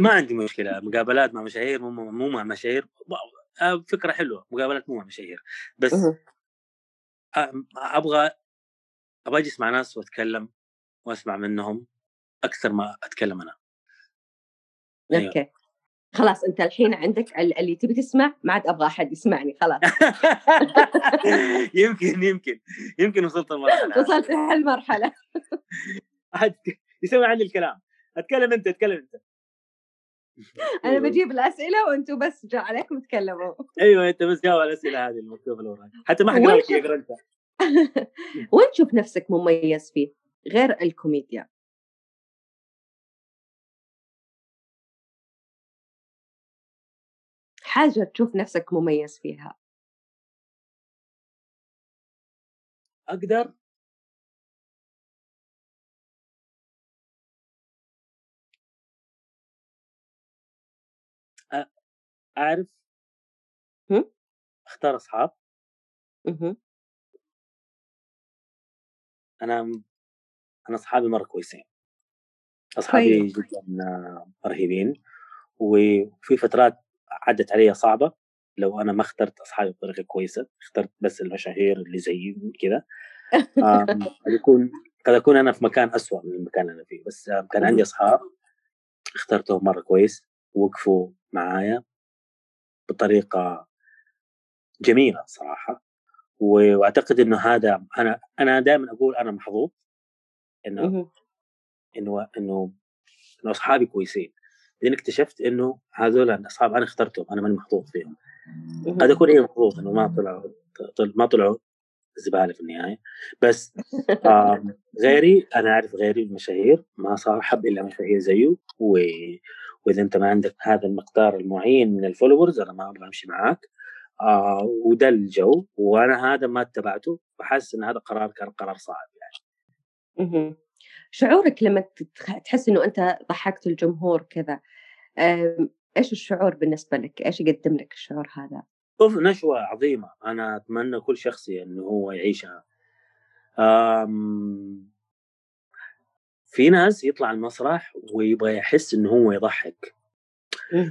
S2: ما عندي مشكلة. مقابلات مع مشاهير مو مو مع مشاهير. آه، فكرة حلوة. مقابلات مو مع مشاهير. بس أبغى أبغى أجلس مع ناس وأتكلم وأسمع منهم أكثر ما أتكلم أنا.
S1: أيوه. أوكي. خلاص أنت الحين عندك اللي تبي تسمع ما عاد أبغى أحد يسمعني خلاص.
S2: يمكن يمكن. يمكن وصلت المرحله
S1: وصلت هالمرحله
S2: احد يسوي عني الكلام. أتكلم أنت أتكلم أنت.
S1: أنا أيوه. بجيب الأسئلة وأنتم بس جاء عليكم تكلموا.
S2: أيوه أنت بس جاوب على الأسئلة هذه المكتوبة اللي وراك حتى ما حقرا لك اقرا انت
S1: وين تشوف نفسك مميز فيه غير الكوميديا؟ حاجة تشوف نفسك مميز فيها.
S2: أقدر. أعرف. أختار أصحاب. أنا أنا أصحابي مرة كويسين. أصحابي جدا رهيبين. وفي فترات عدت علي صعبة. لو أنا ما اخترت أصحابي بطريقة كويسة اخترت بس المشاهير اللي زي كذا قد يكون قد أكون أنا في مكان أسوأ من المكان اللي أنا فيه. بس كان عندي أصحاب اخترتهم مرة كويس وقفوا معايا بطريقة جميلة صراحة. وأعتقد إنه هذا أنا أنا دائما أقول أنا محظوظ
S1: إنه.
S2: إنه إنه إنه أصحابي كويسين بعدين اكتشفت إنه هذول الأصحاب أنا اخترتهم أنا ماني محظوظ فيهم. قد أكون إيه محظوظ إنه ما طلعوا طل- ما طلعوا زبالة في النهاية بس غيري أنا أعرف غيري المشاهير ما صاحب إلا مشاهير زيه و... وإذا أنت ما عندك هذا المقدار المعين من الفولورز أنا ما أبغى أمشي معاك آه وده الجو وأنا هذا ما اتبعته فحاسس إن هذا قرار كان قرار صعب يعني.
S1: شعورك لما تحس إنه أنت ضحكت الجمهور كذا إيش الشعور بالنسبة لك؟ إيش يقدم لك الشعور هذا؟
S2: شوف نشوة عظيمة أنا أتمنى كل شخص إنه هو يعيشها أم في ناس يطلع المسرح ويبغى يحس إنه هو يضحك.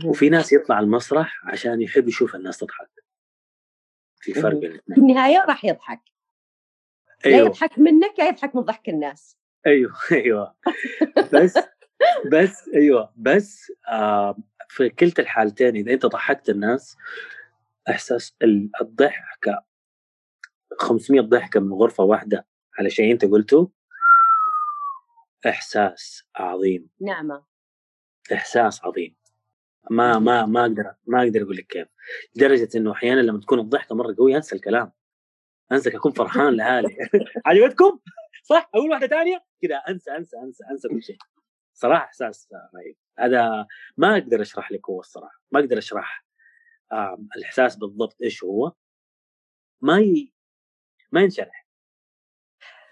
S2: وفي ناس يطلع المسرح عشان يحب يشوف الناس تضحك في فرق
S1: في النهاية راح يضحك.
S2: أيوه.
S1: يضحك منك يا يضحك من ضحك الناس.
S2: أيوه أيوه. بس بس أيوه. بس آه في كلتا الحالتين إذا أنت ضحكت الناس إحساس ال- الضحكة 500 ضحكة من غرفة واحدة على شيء أنت قلته إحساس عظيم.
S1: نعمة.
S2: إحساس عظيم. ما ما ما أقدر ما أقدر أقول لك كيف. لدرجة إنه أحيانا لما تكون الضحكة مرة قوية أنسى الكلام. أنسى أكون فرحان لحالي. عجبتكم؟ صح؟ أقول واحدة ثانية؟ كذا انسى انسى انسى أنسى كل شيء. صراحة إحساس رهيب. هذا ما أقدر أشرح لك هو الصراحة. ما أقدر أشرح الإحساس بالضبط إيش هو. ما ي... ما ينشرح.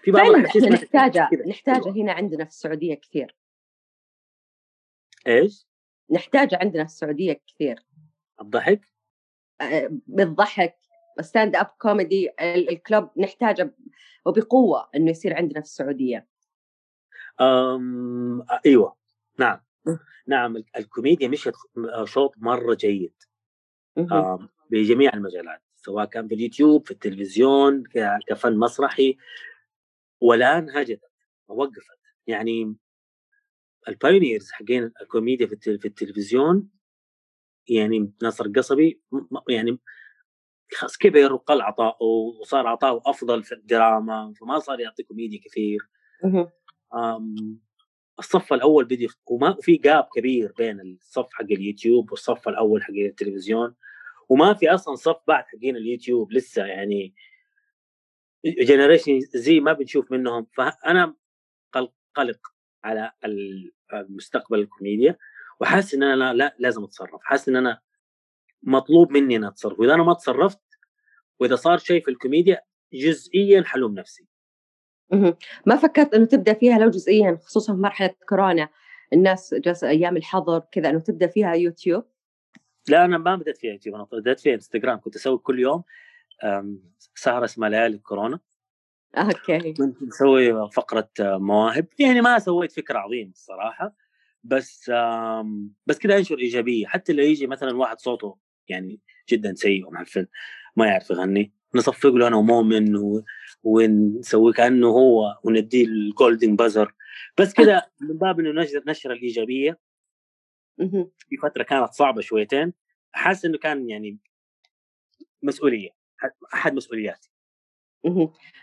S2: في بعض الأحاسيس
S1: نحتاجها
S2: كذا.
S1: نحتاجها هنا عندنا في السعودية كثير.
S2: إيش؟
S1: نحتاجها عندنا في السعودية كثير.
S2: الضحك؟
S1: آه، بالضحك stand up comedy ال- ال club نحتاجه وبقوة إنه يصير عندنا في السعودية.
S2: أم... أيوه نعم.
S1: م.
S2: نعم ال- الكوميديا مشت شوط مرة جيد. آم، بجميع المجالات سواء كان في اليوتيوب في التلفزيون كفن مسرحي. والآن هجدت ووقفت. يعني ال pioneers حقين الكوميديا في التل- في التلفزيون يعني ناصر قصبي م- م- يعني خلاص كبر وقل عطاؤه وصار عطاؤه أفضل في الدراما فما صار يعطي كوميديا كثير. أم، الصف الأول بدي وما في gap كبير بين الصف حق اليوتيوب والصف الأول حق التلفزيون وما في أصلا صف بعد حقين اليوتيوب لسه يعني generation زي ما بنشوف منهم فأنا قل- قلق على ال- المستقبل الكوميديا وحاسس إن أنا لا, لا لازم أتصرف حاسس إن أنا مطلوب مني إن أتصرف. وإذا أنا ما تصرفت وإذا صار شيء في الكوميديا جزئية حلوة نفسي.
S1: ما فكرت إنه تبدأ فيها لو جزئيا خصوصا في مرحلة كورونا الناس جالسة أيام الحظر كذا إنه تبدأ فيها يوتيوب؟
S2: لا أنا ما بدأت فيها يوتيوب أنا بدأت فيها إنستغرام. كنت أسوي كل يوم سهرة اسمها ليالي الكورونا
S1: أوكي
S2: كنت مسوي فقرة مواهب يعني ما سويت فكرة عظيمة الصراحة بس بس كذا أنشر إيجابية حتى لو يجي مثلا واحد صوته يعني جدا سيء ومعفن ما يعرف يغني نصفق له أنا ومؤمن و... ونسوي كأنه هو ونديه الجولدن بازر بس كذا من باب إنه نشر نشر
S1: الإيجابية.
S2: في فترة كانت صعبة شويتين حاسس إنه كان يعني مسؤولية أحد مسؤولياتي.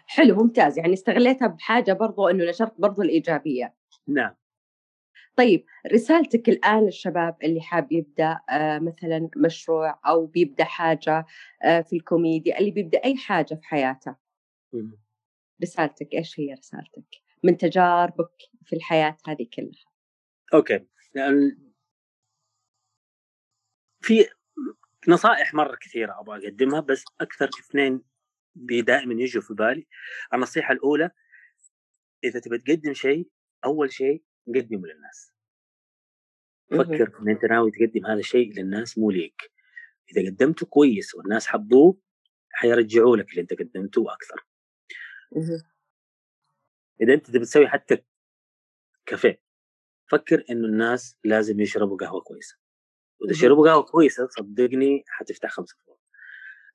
S1: حلو ممتاز. يعني استغليتها بحاجة برضو إنه نشرت برضو الإيجابية.
S2: نعم.
S1: طيب رسالتك الآن للشباب اللي حاب يبدأ آه، مثلا مشروع أو بيبدأ حاجة آه، في الكوميديا اللي بيبدأ أي حاجة في حياته. رسالتك إيش هي رسالتك؟ من تجاربك في الحياة هذه كلها.
S2: أوكي. في نصائح مرة كثيرة أبغى أقدمها بس أكثر اثنين دائما يجوا في بالي. النصيحة الأولى إذا تبي تقدم شيء أول شيء قدمه للناس. فكر إن أنت ناوي تقدم هذا الشيء للناس مو ليك. إذا قدمته كويس والناس حبوه حيرجعوا لك اللي أنت قدمته
S1: وأكثر.
S2: إذا أنت تبي تسوي حتى كافيه فكر إنه الناس لازم يشربوا قهوة كويسة.
S1: وإذا.
S2: شربوا قهوة كويسة صدقني حتفتح خمسة فروع.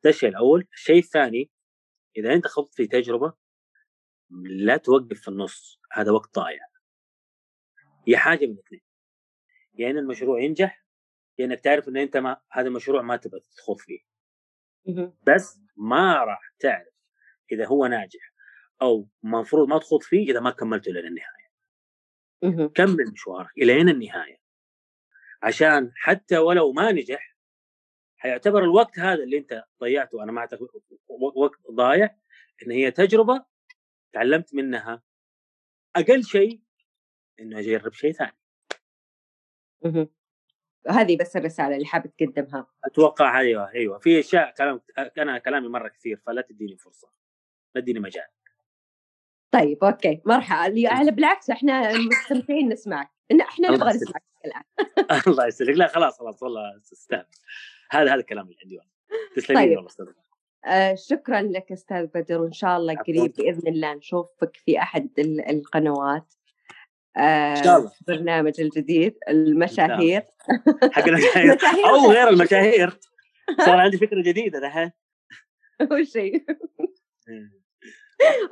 S2: ده الشيء الأول. الشيء الثاني إذا أنت خضت في تجربة لا توقف في النص هذا وقت ضايع. هي حاجة من اثنين يا يعني إن المشروع ينجح يا إنك تعرف إن أنت ما هذا المشروع ما تبغى تخوض فيه. بس ما راح تعرف إذا هو ناجح أو المفروض ما تخوض فيه إذا ما كملته إلى النهاية. كمل مشوارك الين النهاية؟ عشان حتى ولو ما نجح حيعتبر الوقت هذا اللي انت ضيعته أنا ما وقت ضايع إن هي تجربة تعلمت منها أقل شيء إنه أجرب شيء ثاني.
S1: هذه بس الرسالة اللي حابب تقدمها.
S2: أتوقع أيوه أيوه. في أشياء كلام أنا كلامي مرة كثير فلا تديني فرصة. لا تديني مجال.
S1: طيب أوكي. مرحبا بالعكس إحنا مستمتعين نسمعك. إحنا نبغى نسمعك الآن.
S2: الله يسلمك. لا خلاص خلاص والله تستاهل هذا هذا الكلام اللي عندي تسلمي طيب. والله أستاذ.
S1: آه شكرا لك أستاذ بدر وإن شاء الله قريب بإذن الله نشوفك في أحد القنوات. آه إن شاء الله. برنامج الجديد المشاهير.
S2: حق المشاهير. أو غير المشاهير. صار عندي فكرة جديدة دحين
S1: وش هي؟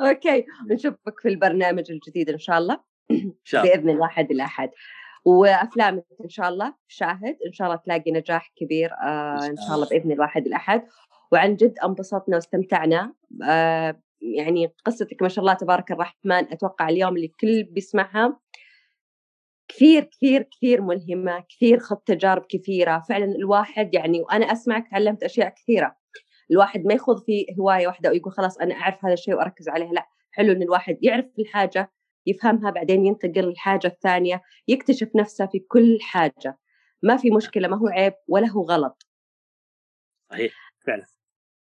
S1: أوكي. نشوفك في البرنامج الجديد إن شاء الله. شاء. بإذن الواحد الاحد وأفلامك إن شاء الله شاهد. إن شاء الله تلاقي نجاح كبير آه إن شاء الله بإذن الواحد الأحد. وعن جد انبسطنا واستمتعنا. آه يعني قصتك ما شاء الله تبارك الرحمن أتوقع اليوم اللي الكل بيسمعها كثير كثير كثير ملهمة كثير خط تجارب كثيرة. فعلا الواحد يعني وأنا أسمعك تعلمت أشياء كثيرة. الواحد ما يخوض في هواية واحدة ويقول خلاص أنا أعرف هذا الشيء وأركز عليها لا. حلو إن الواحد يعرف الحاجة يفهمها بعدين ينتقل للحاجة الثانية يكتشف نفسه في كل حاجة. ما في مشكلة ما هو عيب ولا هو غلط.
S2: صحيح فعلا.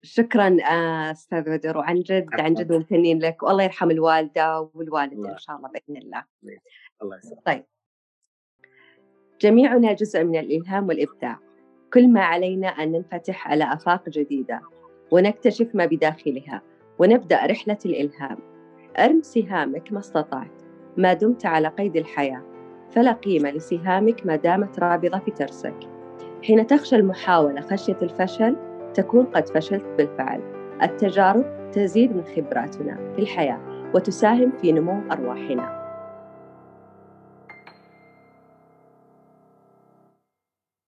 S1: شكرا آه، أستاذ بدر وعن جد عن جد ممتنين لك. والله يرحم الوالدة والوالد إن شاء الله بإذن الله. الله يسلمك. طيب. جميعنا جزء من الإلهام والإبداع. كل ما علينا أن ننفتح على آفاق جديدة ونكتشف ما بداخلها ونبدأ رحلة الإلهام. ارم سهامك ما استطعت ما دمت على قيد الحياة فلا قيمة لسهامك ما دامت رابضة في ترسك. حين تخشى المحاولة خشية الفشل تكون قد فشلت بالفعل. التجارب تزيد من خبراتنا في الحياة وتساهم في نمو أرواحنا.